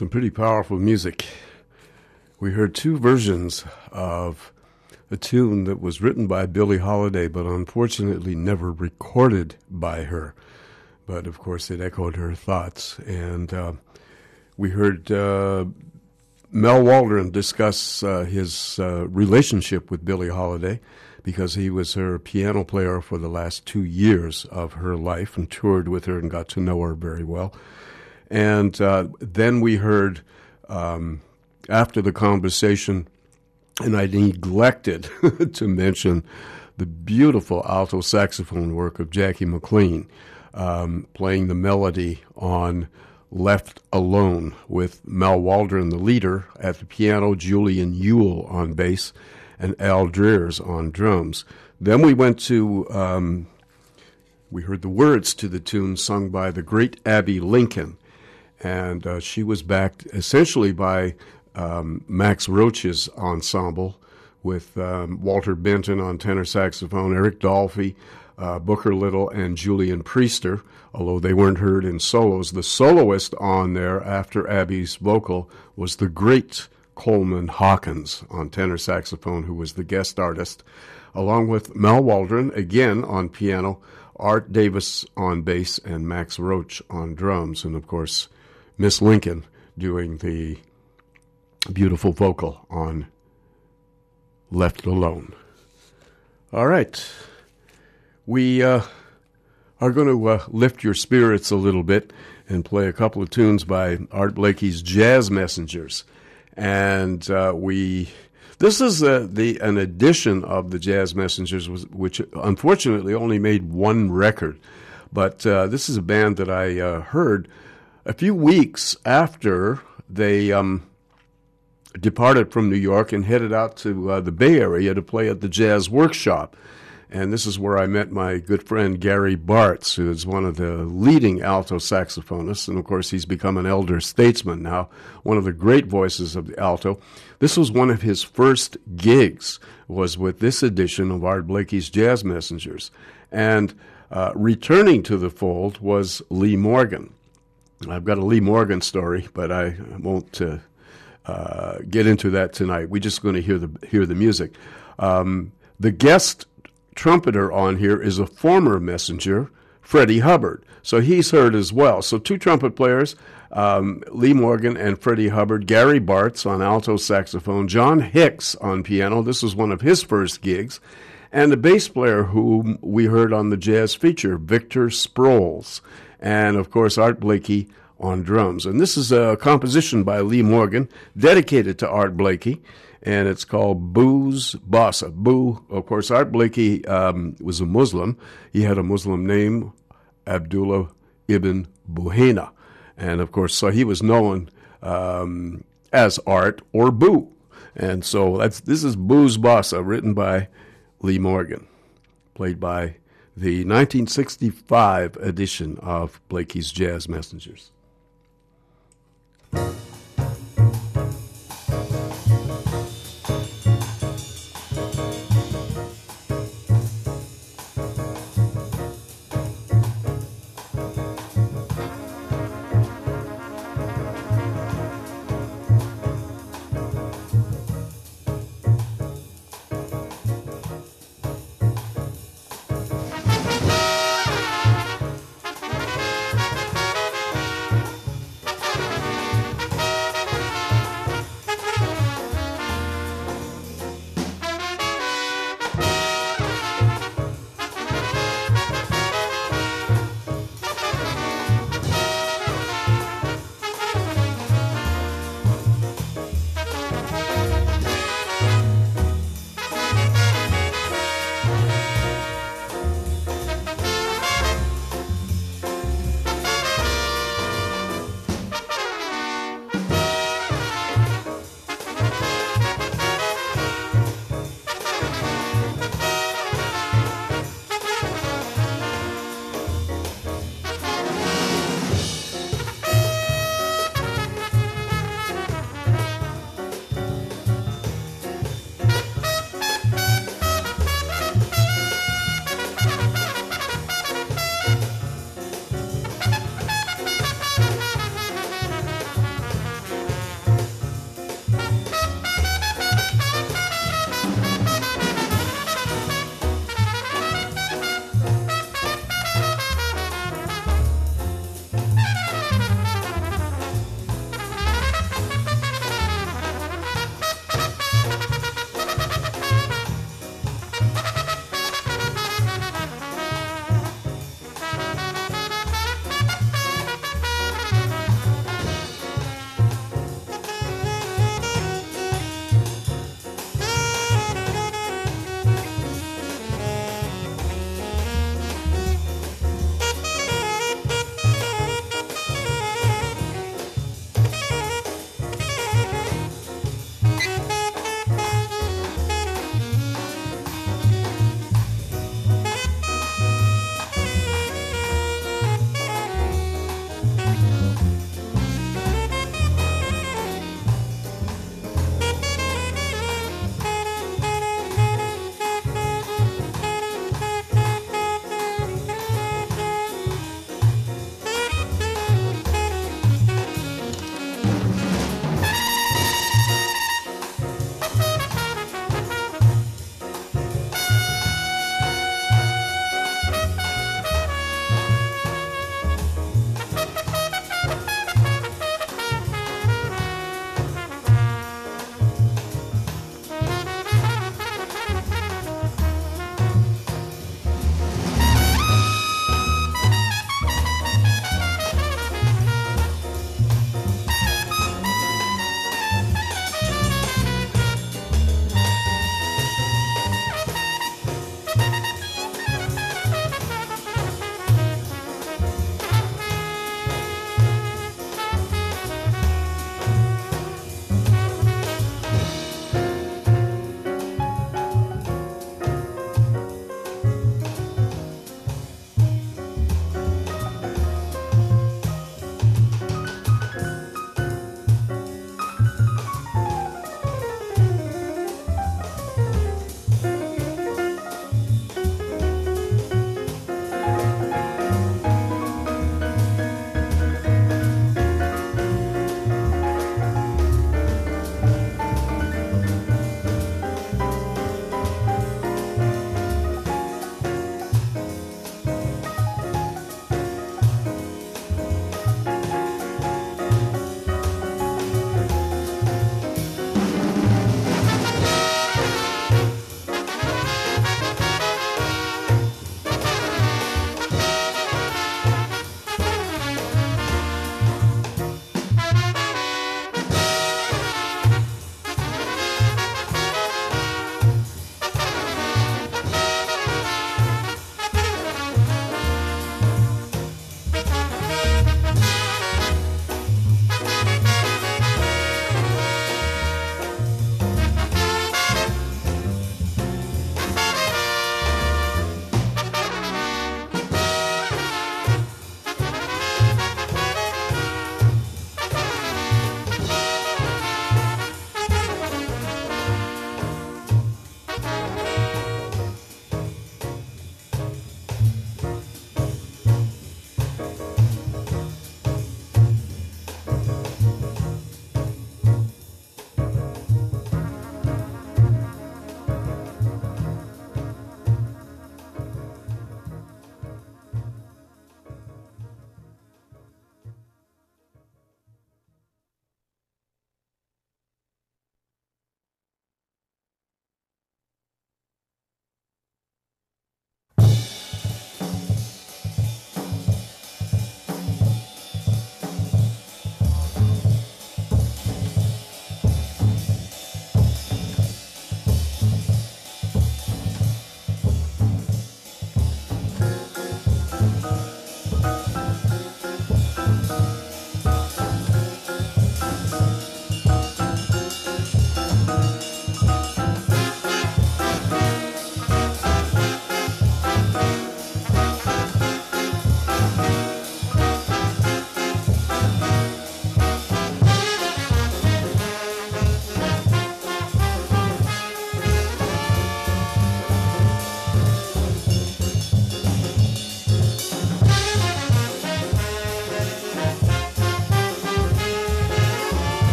Some pretty powerful music. We heard two versions of a tune that was written by Billie Holiday, but unfortunately never recorded by her. But of course, it echoed her thoughts. And uh, we heard uh, Mal Waldron discuss uh, his uh, relationship with Billie Holiday because he was her piano player for the last two years of her life and toured with her and got to know her very well. And uh, then we heard um, after the conversation, and I neglected to mention the beautiful alto saxophone work of Jackie McLean um, playing the melody on Left Alone with Mal Waldron, the leader, at the piano, Julian Euell on bass, and Al Dreares on drums. Then we went to, um, we heard the words to the tune sung by the great Abbey Lincoln and uh, she was backed essentially by um, Max Roach's ensemble with um, Walter Benton on tenor saxophone, Eric Dolphy, uh, Booker Little, and Julian Priester, although they weren't heard in solos. The soloist on there after Abbey's vocal was the great Coleman Hawkins on tenor saxophone, who was the guest artist, along with Mal Waldron, again on piano, Art Davis on bass, and Max Roach on drums, and of course, Miss Lincoln doing the beautiful vocal on Left Alone. All right. We uh, are going to uh, lift your spirits a little bit and play a couple of tunes by Art Blakey's Jazz Messengers. And uh, we. This is uh, the an edition of the Jazz Messengers, which unfortunately only made one record. But uh, this is a band that I uh, heard a few weeks after they um, departed from New York and headed out to uh, the Bay Area to play at the Jazz Workshop. And this is where I met my good friend Gary Bartz, who is one of the leading alto saxophonists. And of course, he's become an elder statesman now, one of the great voices of the alto. This was one of his first gigs, was with this edition of Art Blakey's Jazz Messengers. And uh, returning to the fold was Lee Morgan. I've got a Lee Morgan story, but I won't uh, uh, get into that tonight. We're just going to hear the hear the music. Um, the guest trumpeter on here is a former messenger, Freddie Hubbard. So he's heard as well. So two trumpet players, um, Lee Morgan and Freddie Hubbard, Gary Bartz on alto saxophone, John Hicks on piano. This was one of his first gigs. And the bass player whom we heard on the jazz feature, Victor Sproles. And of course, Art Blakey on drums. And this is a composition by Lee Morgan dedicated to Art Blakey, and it's called Boo's Bossa. Boo, of course, Art Blakey um, was a Muslim. He had a Muslim name, Abdullah ibn Buhaina. And of course, so he was known um, as Art or Boo. And so that's this is Boo's Bossa, written by Lee Morgan, played by the 1965 edition of Blakey's Jazz Messengers.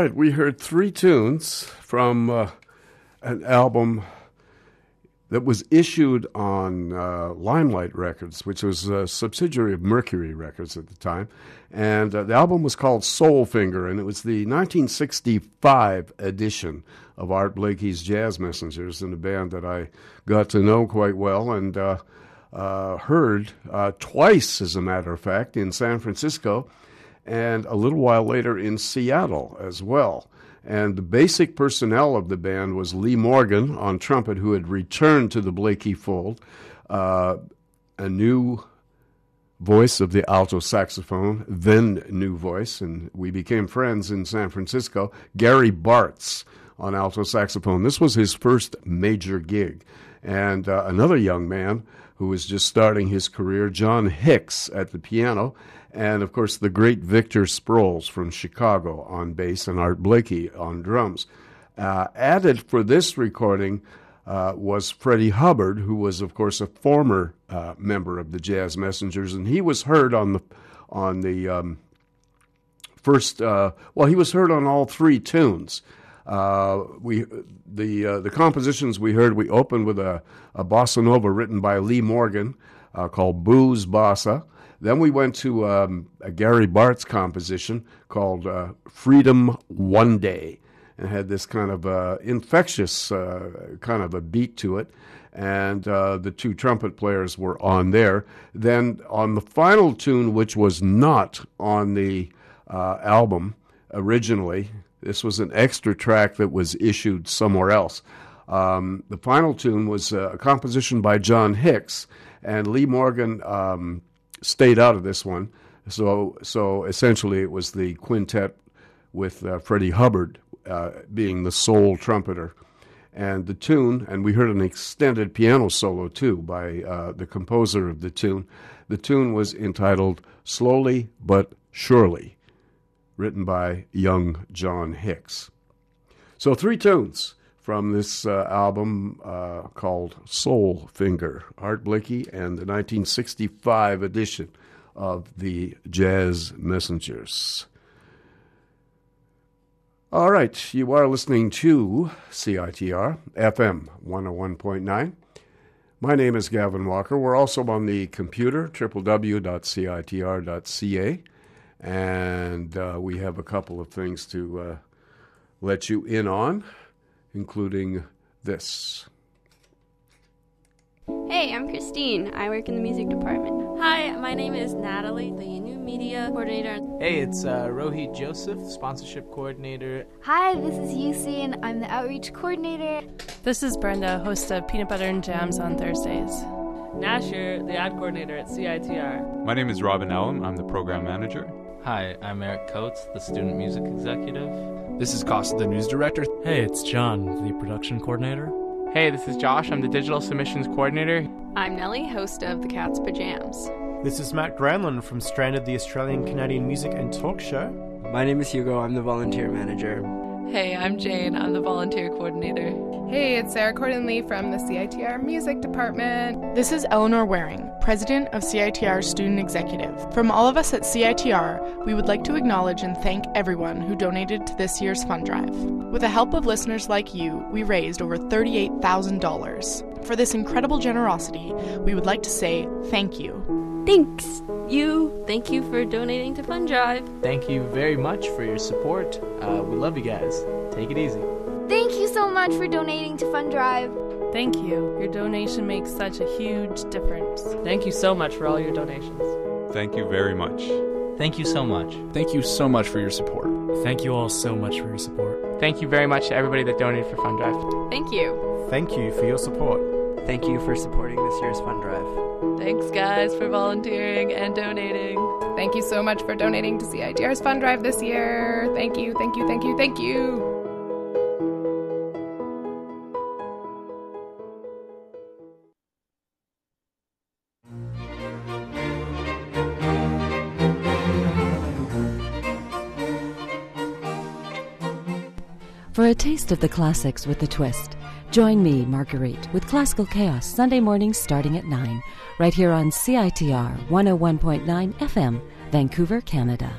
Right, we heard three tunes from uh, an album that was issued on uh, Limelight Records, which was a subsidiary of Mercury Records at the time. And uh, the album was called Soul Finger, and it was the 1965 edition of Art Blakey's Jazz Messengers, and a band that I got to know quite well and uh, uh heard uh, twice, as a matter of fact, in San Francisco and a little while later in Seattle as well. And the basic personnel of the band was Lee Morgan on trumpet, who had returned to the Blakey fold, uh, a new voice of the alto saxophone, then new voice, and we became friends in San Francisco. Gary Bartz on alto saxophone. This was his first major gig. And uh, another young man who was just starting his career, John Hicks, at the piano and of course the great Victor Sproles from Chicago on bass and Art Blakey on drums. Uh, added for this recording uh, was Freddie Hubbard, who was of course a former uh, member of the Jazz Messengers, and he was heard on the on the um, first. Uh, well, he was heard on all three tunes. Uh, we the uh, the compositions we heard. We opened with a, a bossa nova written by Lee Morgan called Boo's Bossa. Then we went to um, a Gary Bartz composition called uh, Freedom One Day and had this kind of uh, infectious uh, kind of a beat to it. And uh, the two trumpet players were on there. Then on the final tune, which was not on the uh, album originally, this was an extra track that was issued somewhere else. Um, the final tune was a composition by John Hicks, and Lee Morgan um, stayed out of this one. So, so essentially, it was the quintet with uh, Freddie Hubbard uh, being the sole trumpeter. And the tune, and we heard an extended piano solo too by uh, the composer of the tune. The tune was entitled Slowly But Surely, written by young John Hicks. So, three tunes from this uh, album uh, called Soul Finger, Art Blakey, and the 1965 edition of the Jazz Messengers. All right, you are listening to CITR FM 101.9. My name is Gavin Walker. We're also on the computer, www.citr.ca, and uh, we have a couple of things to uh, let you in on including this. Hey, I'm Christine. I work in the music department. Hi, my name is Natalie, the new media coordinator. Hey, it's uh, Rohit Joseph, sponsorship coordinator. Hi, this is UC, and I'm the outreach coordinator. This is Brenda, host of Peanut Butter and Jams on Thursdays. Nasher, the ad coordinator at CITR. My name is Robin Ellum. I'm the program manager. Hi, I'm Eric Coates, the student music executive. This is Costa, the news director. Hey, it's John, the production coordinator. Hey, this is Josh. I'm the digital submissions coordinator. I'm Nellie, host of The Cat's Pajams. This is Matt Granlund from Stranded, the Australian Canadian Music and Talk Show. My name is Hugo. I'm the volunteer manager. Hey, I'm Jane. I'm the volunteer coordinator. Hey, it's Sarah Cordonley from the CITR Music Department. This is Eleanor Waring, President of CITR Student Executive. From all of us at CITR, we would like to acknowledge and thank everyone who donated to this year's fund drive. With the help of listeners like you, we raised over $38,000. For this incredible generosity, we would like to say thank you. Thanks. You. Thank you for donating to Fund Drive. Thank you very much for your support. Uh, we love you guys. Take it easy. Thank you so much for donating to Fund Drive. Thank you. Your donation makes such a huge difference. Thank you so much for all your donations. Thank you very much. Thank you so much. Thank you so much for your support. Thank you all so much for your support. Thank you very much to everybody that donated for Fund Drive. Thank you. Thank you for your support. Thank you for supporting this year's fund drive. Thanks, guys, for volunteering and donating. Thank you so much for donating to CITR's fund drive this year. Thank you, thank you, thank you, thank you. For a taste of the classics with a twist, Join me, Marguerite, with Classical Chaos Sunday mornings starting at 9, right here on CITR 101.9 FM, Vancouver, Canada.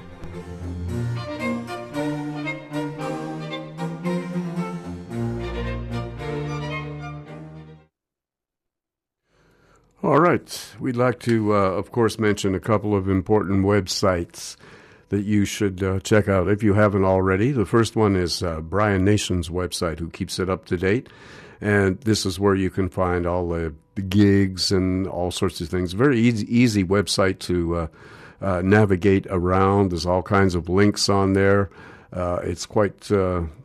All right. We'd like to, uh, of course, mention a couple of important websites that you should uh, check out if you haven't already. The first one is uh, Brian Nation's website, who keeps it up to date. And this is where you can find all the gigs and all sorts of things. Very easy, easy website to uh, uh, navigate around. There's all kinds of links on there. Uh, it's quite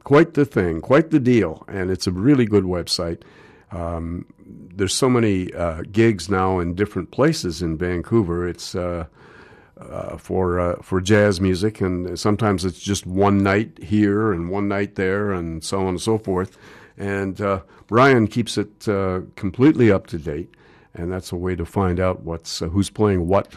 quite the thing, quite the deal, and it's a really good website. Um, there's so many uh, gigs now in different places in Vancouver. It's uh, uh, for uh, for jazz music, and sometimes it's just one night here and one night there, and so on and so forth. And uh, Brian keeps it uh, completely up to date, and that's a way to find out what's who's playing what,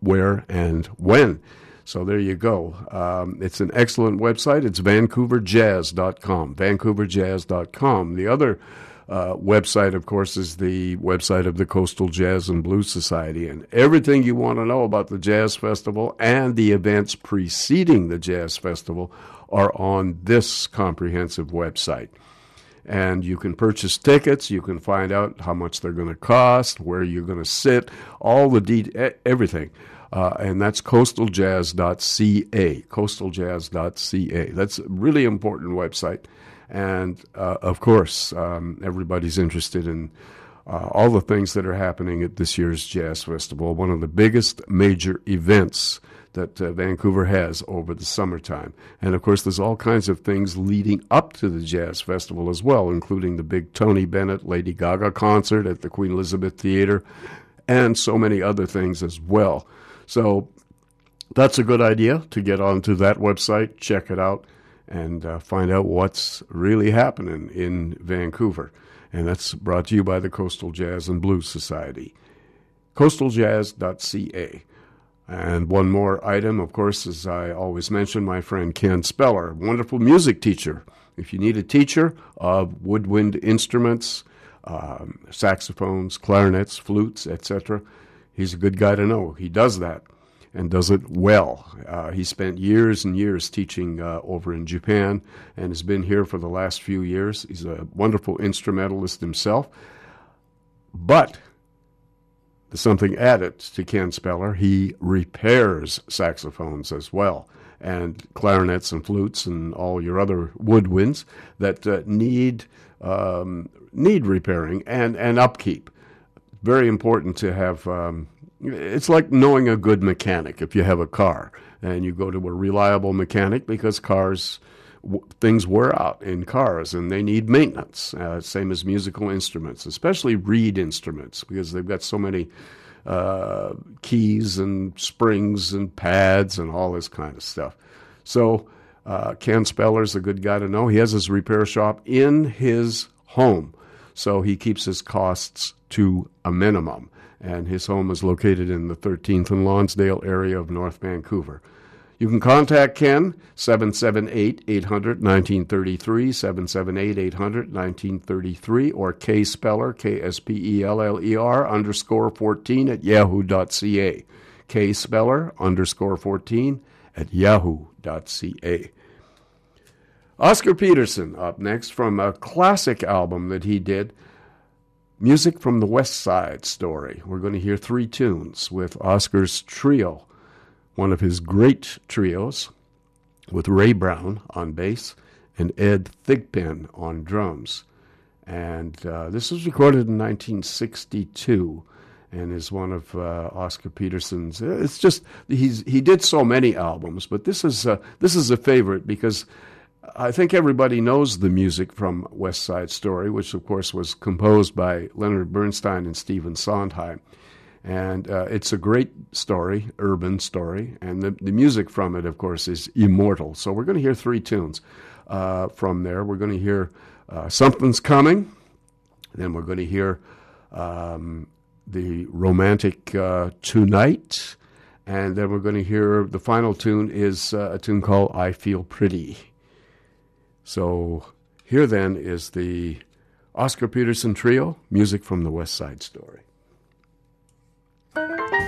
where, and when. So there you go. Um, it's an excellent website. It's vancouverjazz.com. Vancouverjazz.com. The other uh, website, of course, is the website of the Coastal Jazz and Blues Society. And everything you want to know about the Jazz Festival and the events preceding the Jazz Festival are on this comprehensive website. And you can purchase tickets, you can find out how much they're going to cost, where you're going to sit, all the de- everything. Uh, and that's coastaljazz.ca. Coastaljazz.ca. That's a really important website. And uh, of course, um, everybody's interested in uh, all the things that are happening at this year's Jazz Festival, one of the biggest major events that uh, Vancouver has over the summertime. And of course, there's all kinds of things leading up to the Jazz Festival as well, including the big Tony Bennett Lady Gaga concert at the Queen Elizabeth Theater, and so many other things as well. So that's a good idea to get onto that website, check it out and uh, find out what's really happening in Vancouver. And that's brought to you by the Coastal Jazz and Blues Society. CoastalJazz.ca. And one more item, of course, as I always mention, my friend Ken Speller, wonderful music teacher. If you need a teacher of woodwind instruments, um, saxophones, clarinets, flutes, etc., he's a good guy to know. He does that and does it well. Uh, he spent years and years teaching uh, over in Japan and has been here for the last few years. He's a wonderful instrumentalist himself. But something added to Ken Speller. He repairs saxophones as well, and clarinets and flutes and all your other woodwinds that uh, need um, need repairing and, and upkeep. Very important to have um, it's like knowing a good mechanic if you have a car and you go to a reliable mechanic because cars w- things wear out in cars and they need maintenance uh, same as musical instruments especially reed instruments because they've got so many uh, keys and springs and pads and all this kind of stuff. So uh, ken speller's a good guy to know. He has his repair shop in his home so he keeps his costs to a minimum. And his home is located in the 13th and Lonsdale area of North Vancouver. You can contact Ken, 778 800 1933, 778 800 1933, or K Speller, K S P E L L E R, underscore 14 at yahoo.ca. K Speller, underscore 14 at yahoo.ca. Oscar Peterson up next from a classic album that he did Music from the West Side Story. We're going to hear three tunes with Oscar's trio, one of his great trios, with Ray Brown on bass and Ed Thigpen on drums. And uh, this was recorded in 1962 and is one of uh, Oscar Peterson's. It's just he's he did so many albums, but this is uh, this is a favorite because I think everybody knows the music from West Side Story, which of course was composed by Leonard Bernstein and Stephen Sondheim. And uh, it's a great story, urban story, and the, the music from it, of course, is immortal. So we're going to hear three tunes uh, from there. We're going to hear uh, Something's Coming, then we're going to hear um, the romantic uh, Tonight, and then we're going to hear the final tune is uh, a tune called I Feel Pretty. So here then is the Oscar Peterson Trio, music from the West Side Story. 了。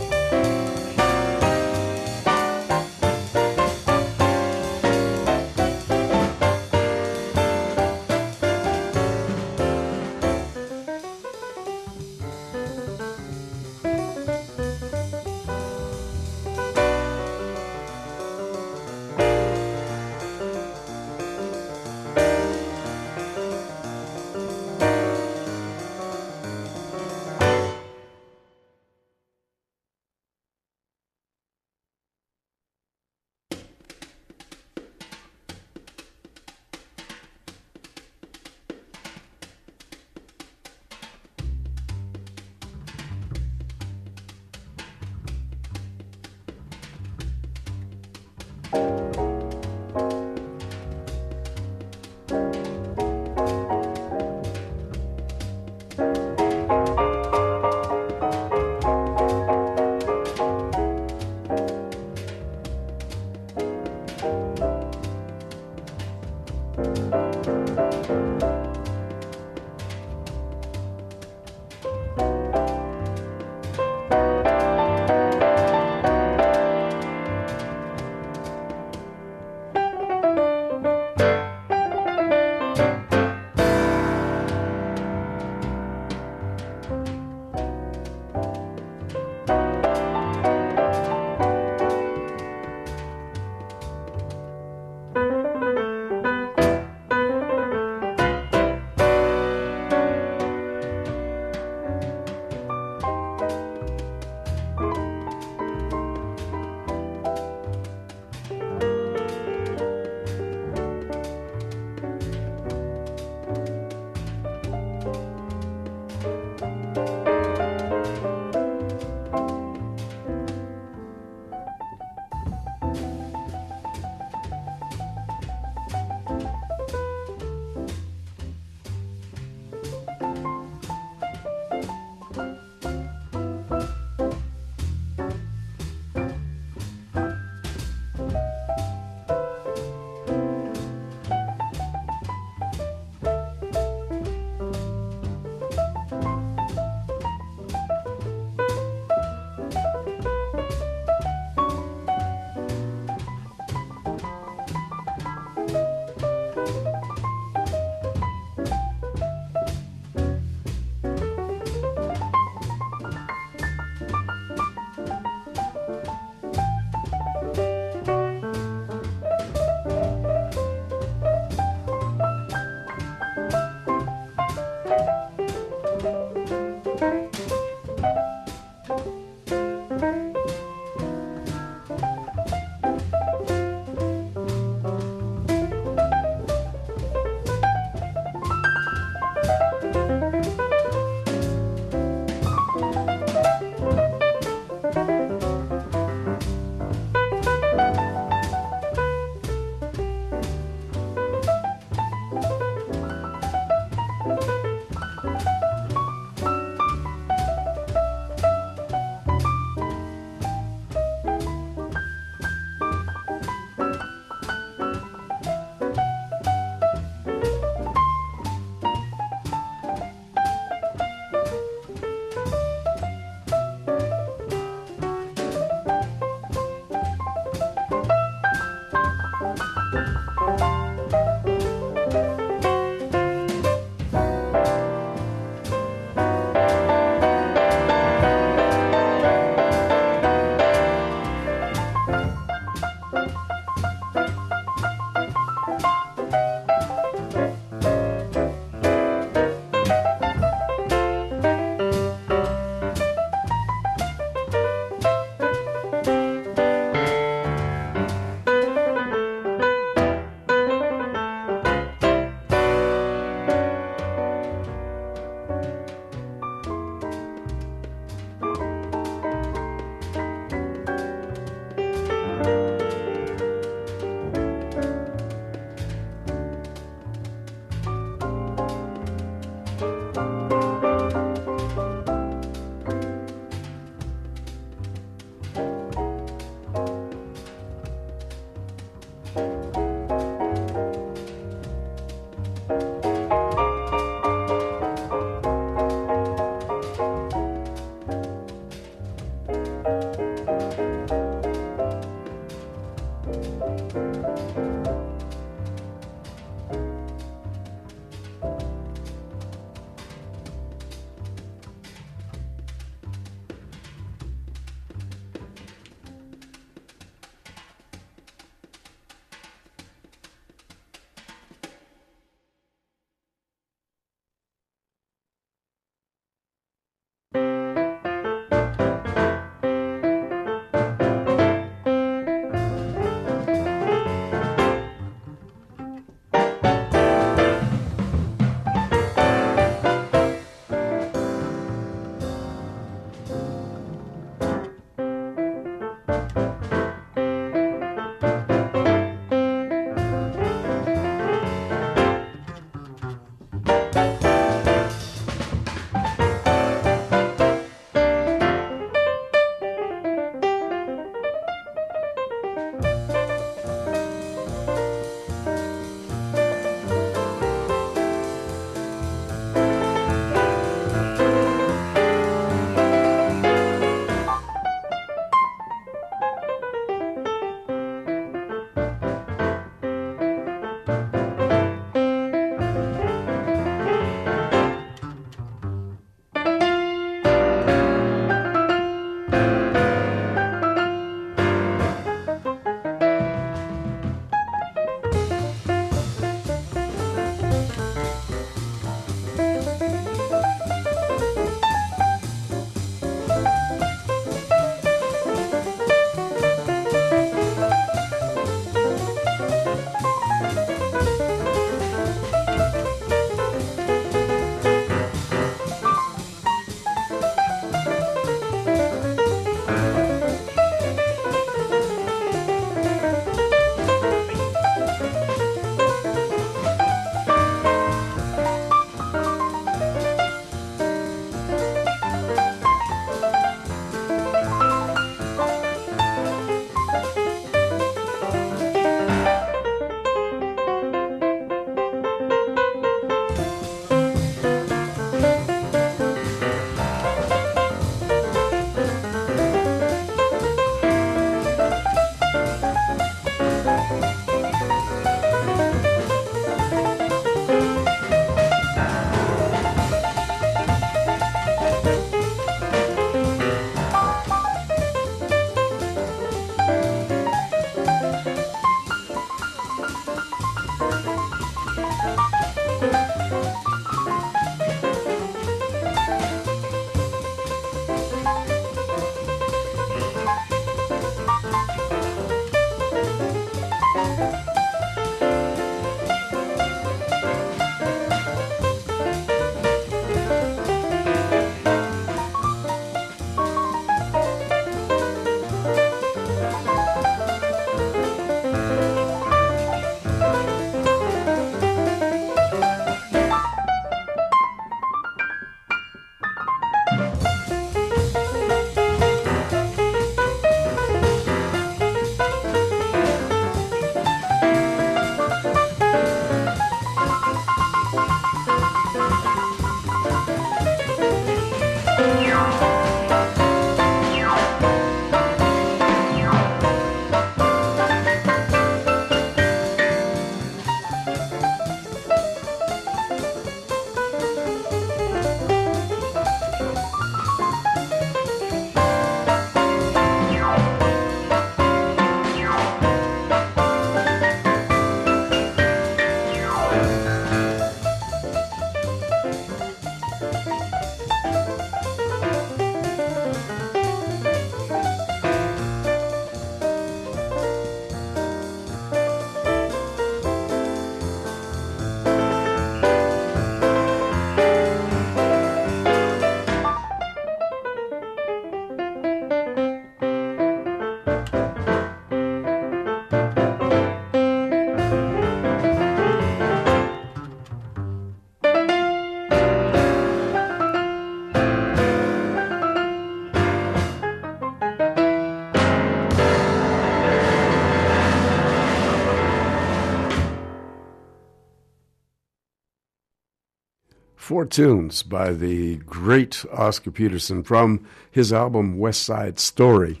Four tunes by the great Oscar Peterson from his album West Side Story.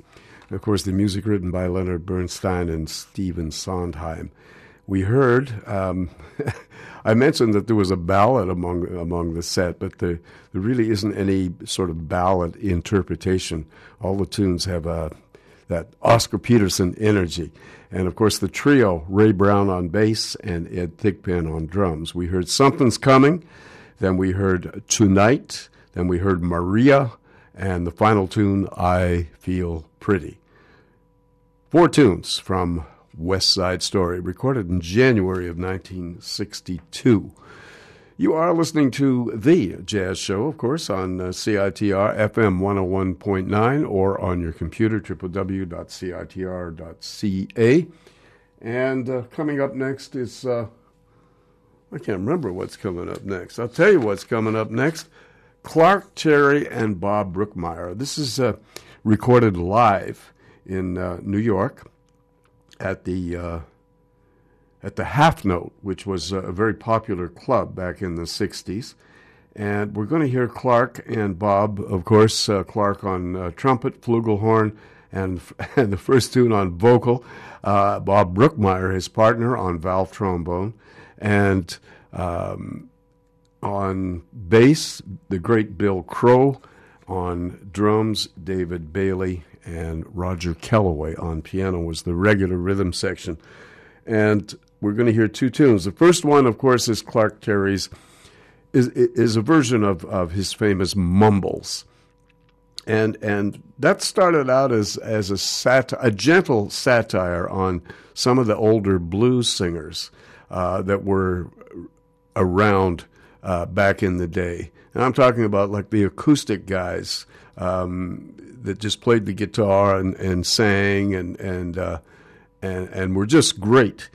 Of course, the music written by Leonard Bernstein and Stephen Sondheim. We heard, um, I mentioned that there was a ballad among among the set, but there, there really isn't any sort of ballad interpretation. All the tunes have that Oscar Peterson energy. And of course, the trio Ray Brown on bass and Ed Thigpen on drums. We heard Something's Coming, then we heard Tonight, then we heard Maria, and the final tune, I Feel Pretty. Four tunes from West Side Story, recorded in January of 1962. You are listening to The Jazz Show, of course, on uh, CITR FM 101.9 or on your computer, www.citr.ca. And uh, coming up next is, uh, I can't remember what's coming up next. I'll tell you what's coming up next Clark Terry and Bob Brookmeyer. This is uh, recorded live in uh, New York at the uh, at the Half Note, which was a very popular club back in the 60s. And we're going to hear Clark and Bob, of course, uh, Clark on uh, trumpet, flugelhorn, and, and the first tune on vocal. Uh, Bob Brookmeyer, his partner, on valve trombone. And um, on bass, the great Bill Crow. On drums, David Bailey. And Roger Kellaway on piano was the regular rhythm section. And we're going to hear two tunes. The first one, of course, is Clark Terry's is is a version of, of his famous Mumbles, and and that started out as as a sat a gentle satire on some of the older blues singers uh, that were around uh, back in the day. And I'm talking about like the acoustic guys um, that just played the guitar and, and sang and and uh, and and were just great.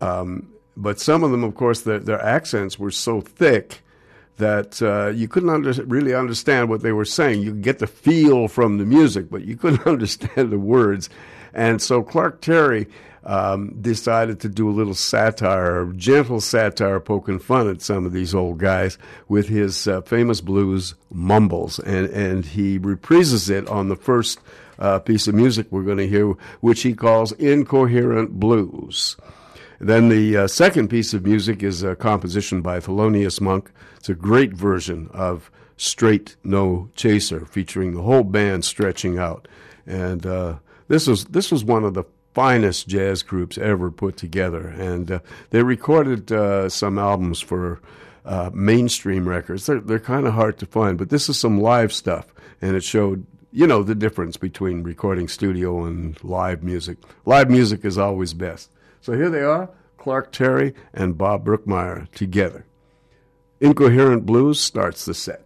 Um, but some of them, of course, their, their accents were so thick that uh, you couldn't under, really understand what they were saying. You could get the feel from the music, but you couldn't understand the words. And so Clark Terry um, decided to do a little satire, gentle satire, poking fun at some of these old guys with his uh, famous blues mumbles, and and he reprises it on the first uh, piece of music we're going to hear, which he calls incoherent blues. Then the uh, second piece of music is a composition by Thelonious Monk. It's a great version of Straight No Chaser, featuring the whole band stretching out. And uh, this was this was one of the finest jazz groups ever put together. And uh, they recorded uh, some albums for uh, mainstream records. They're they're kind of hard to find, but this is some live stuff, and it showed you know the difference between recording studio and live music. Live music is always best. So here they are, Clark Terry and Bob Brookmeyer together. Incoherent Blues starts the set.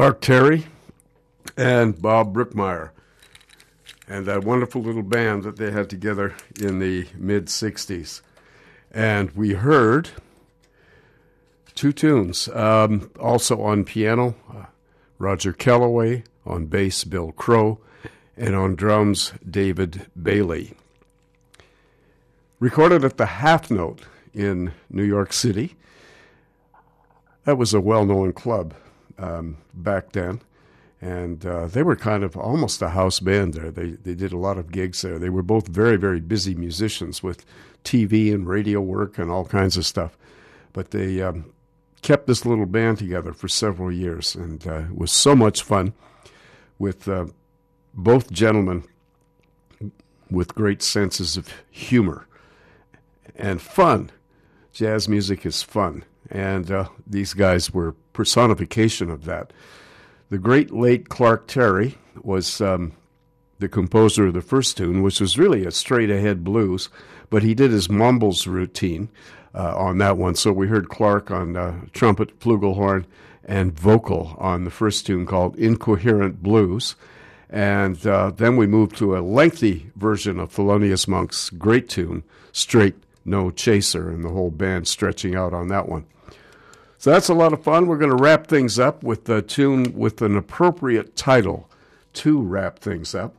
Clark Terry and Bob Brookmeyer, and that wonderful little band that they had together in the mid 60s. And we heard two tunes. Um, also on piano, uh, Roger Kellaway, on bass, Bill Crow, and on drums, David Bailey. Recorded at the Half Note in New York City. That was a well known club um, back then. And uh, they were kind of almost a house band there. They, they did a lot of gigs there. They were both very, very busy musicians with TV and radio work and all kinds of stuff. But they um, kept this little band together for several years, and uh, it was so much fun with uh, both gentlemen with great senses of humor and fun. Jazz music is fun, and uh, these guys were personification of that. The great late Clark Terry was um, the composer of the first tune, which was really a straight ahead blues, but he did his mumbles routine uh, on that one. So we heard Clark on uh, trumpet, flugelhorn, and vocal on the first tune called Incoherent Blues. And uh, then we moved to a lengthy version of Thelonious Monk's great tune, Straight No Chaser, and the whole band stretching out on that one. So that's a lot of fun. We're going to wrap things up with a tune with an appropriate title to wrap things up.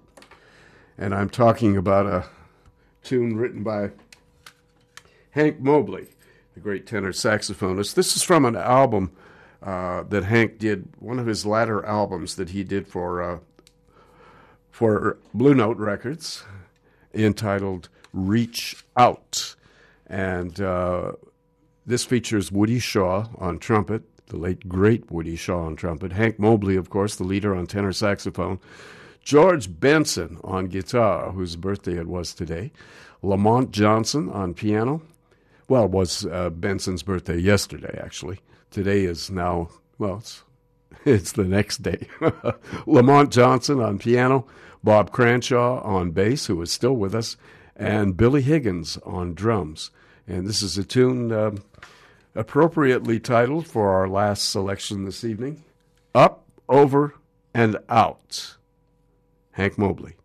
And I'm talking about a tune written by Hank Mobley, the great tenor saxophonist. This is from an album uh, that Hank did, one of his latter albums that he did for uh, for Blue Note Records, entitled "Reach Out," and uh, this features Woody Shaw on trumpet, the late great Woody Shaw on trumpet, Hank Mobley, of course, the leader on tenor saxophone. George Benson on guitar, whose birthday it was today, Lamont Johnson on piano, well, it was uh, Benson's birthday yesterday, actually. Today is now, well, it's, it's the next day. Lamont Johnson on piano, Bob Cranshaw on bass, who is still with us, and Billy Higgins on drums. And this is a tune uh, appropriately titled for our last selection this evening Up, Over, and Out. Hank Mobley.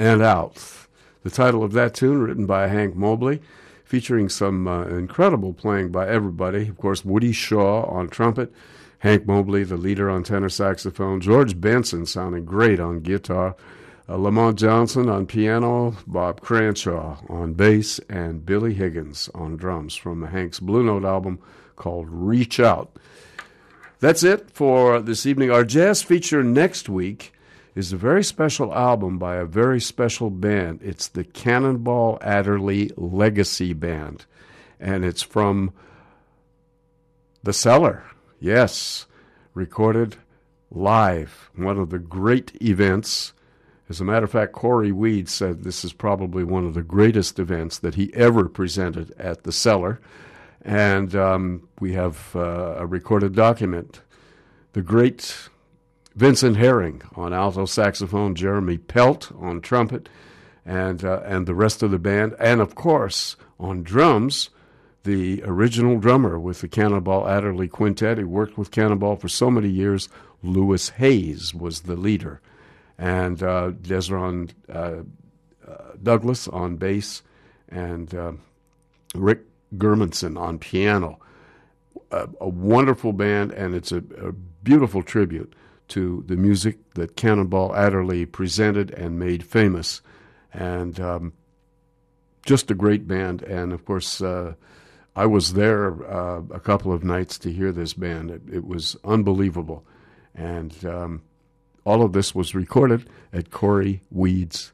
And Out. The title of that tune, written by Hank Mobley, featuring some uh, incredible playing by everybody. Of course, Woody Shaw on trumpet, Hank Mobley, the leader on tenor saxophone, George Benson sounding great on guitar, uh, Lamont Johnson on piano, Bob Cranshaw on bass, and Billy Higgins on drums from Hank's Blue Note album called Reach Out. That's it for this evening. Our jazz feature next week is a very special album by a very special band. It's the Cannonball Adderley Legacy Band, and it's from The Cellar. Yes, recorded live. One of the great events. As a matter of fact, Cory Weeds said this is probably one of the greatest events that he ever presented at the Cellar. And um, we have uh, a recorded document. The great Vincent Herring on alto saxophone, Jeremy Pelt on trumpet, and uh, and the rest of the band, and of course on drums, the original drummer with the Cannonball Adderley Quintet. He worked with Cannonball for so many years. Louis Hayes was the leader, and uh, Dezron uh, uh Douglas on bass, and uh, Rick Germanson on piano. A, a, wonderful band, and it's a, a beautiful tribute to the music that Cannonball Adderley presented and made famous. And um, just a great band. And of course, uh, I was there uh, a couple of nights to hear this band. It, it was unbelievable. And um, all of this was recorded at Cory Weeds'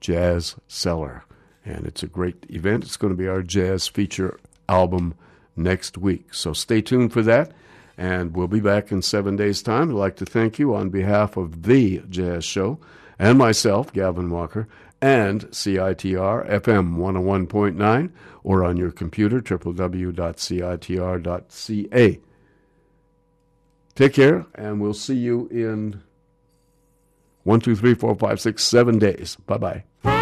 Jazz Cellar. And it's a great event. It's going to be our jazz feature album next week. So stay tuned for that. And we'll be back in seven days' time. I'd like to thank you on behalf of the Jazz Show and myself, Gavin Walker, and CITR FM 101.9 or on your computer, www.citr.ca. Take care, and we'll see you in one, two, three, four, five, six, seven days. Bye bye.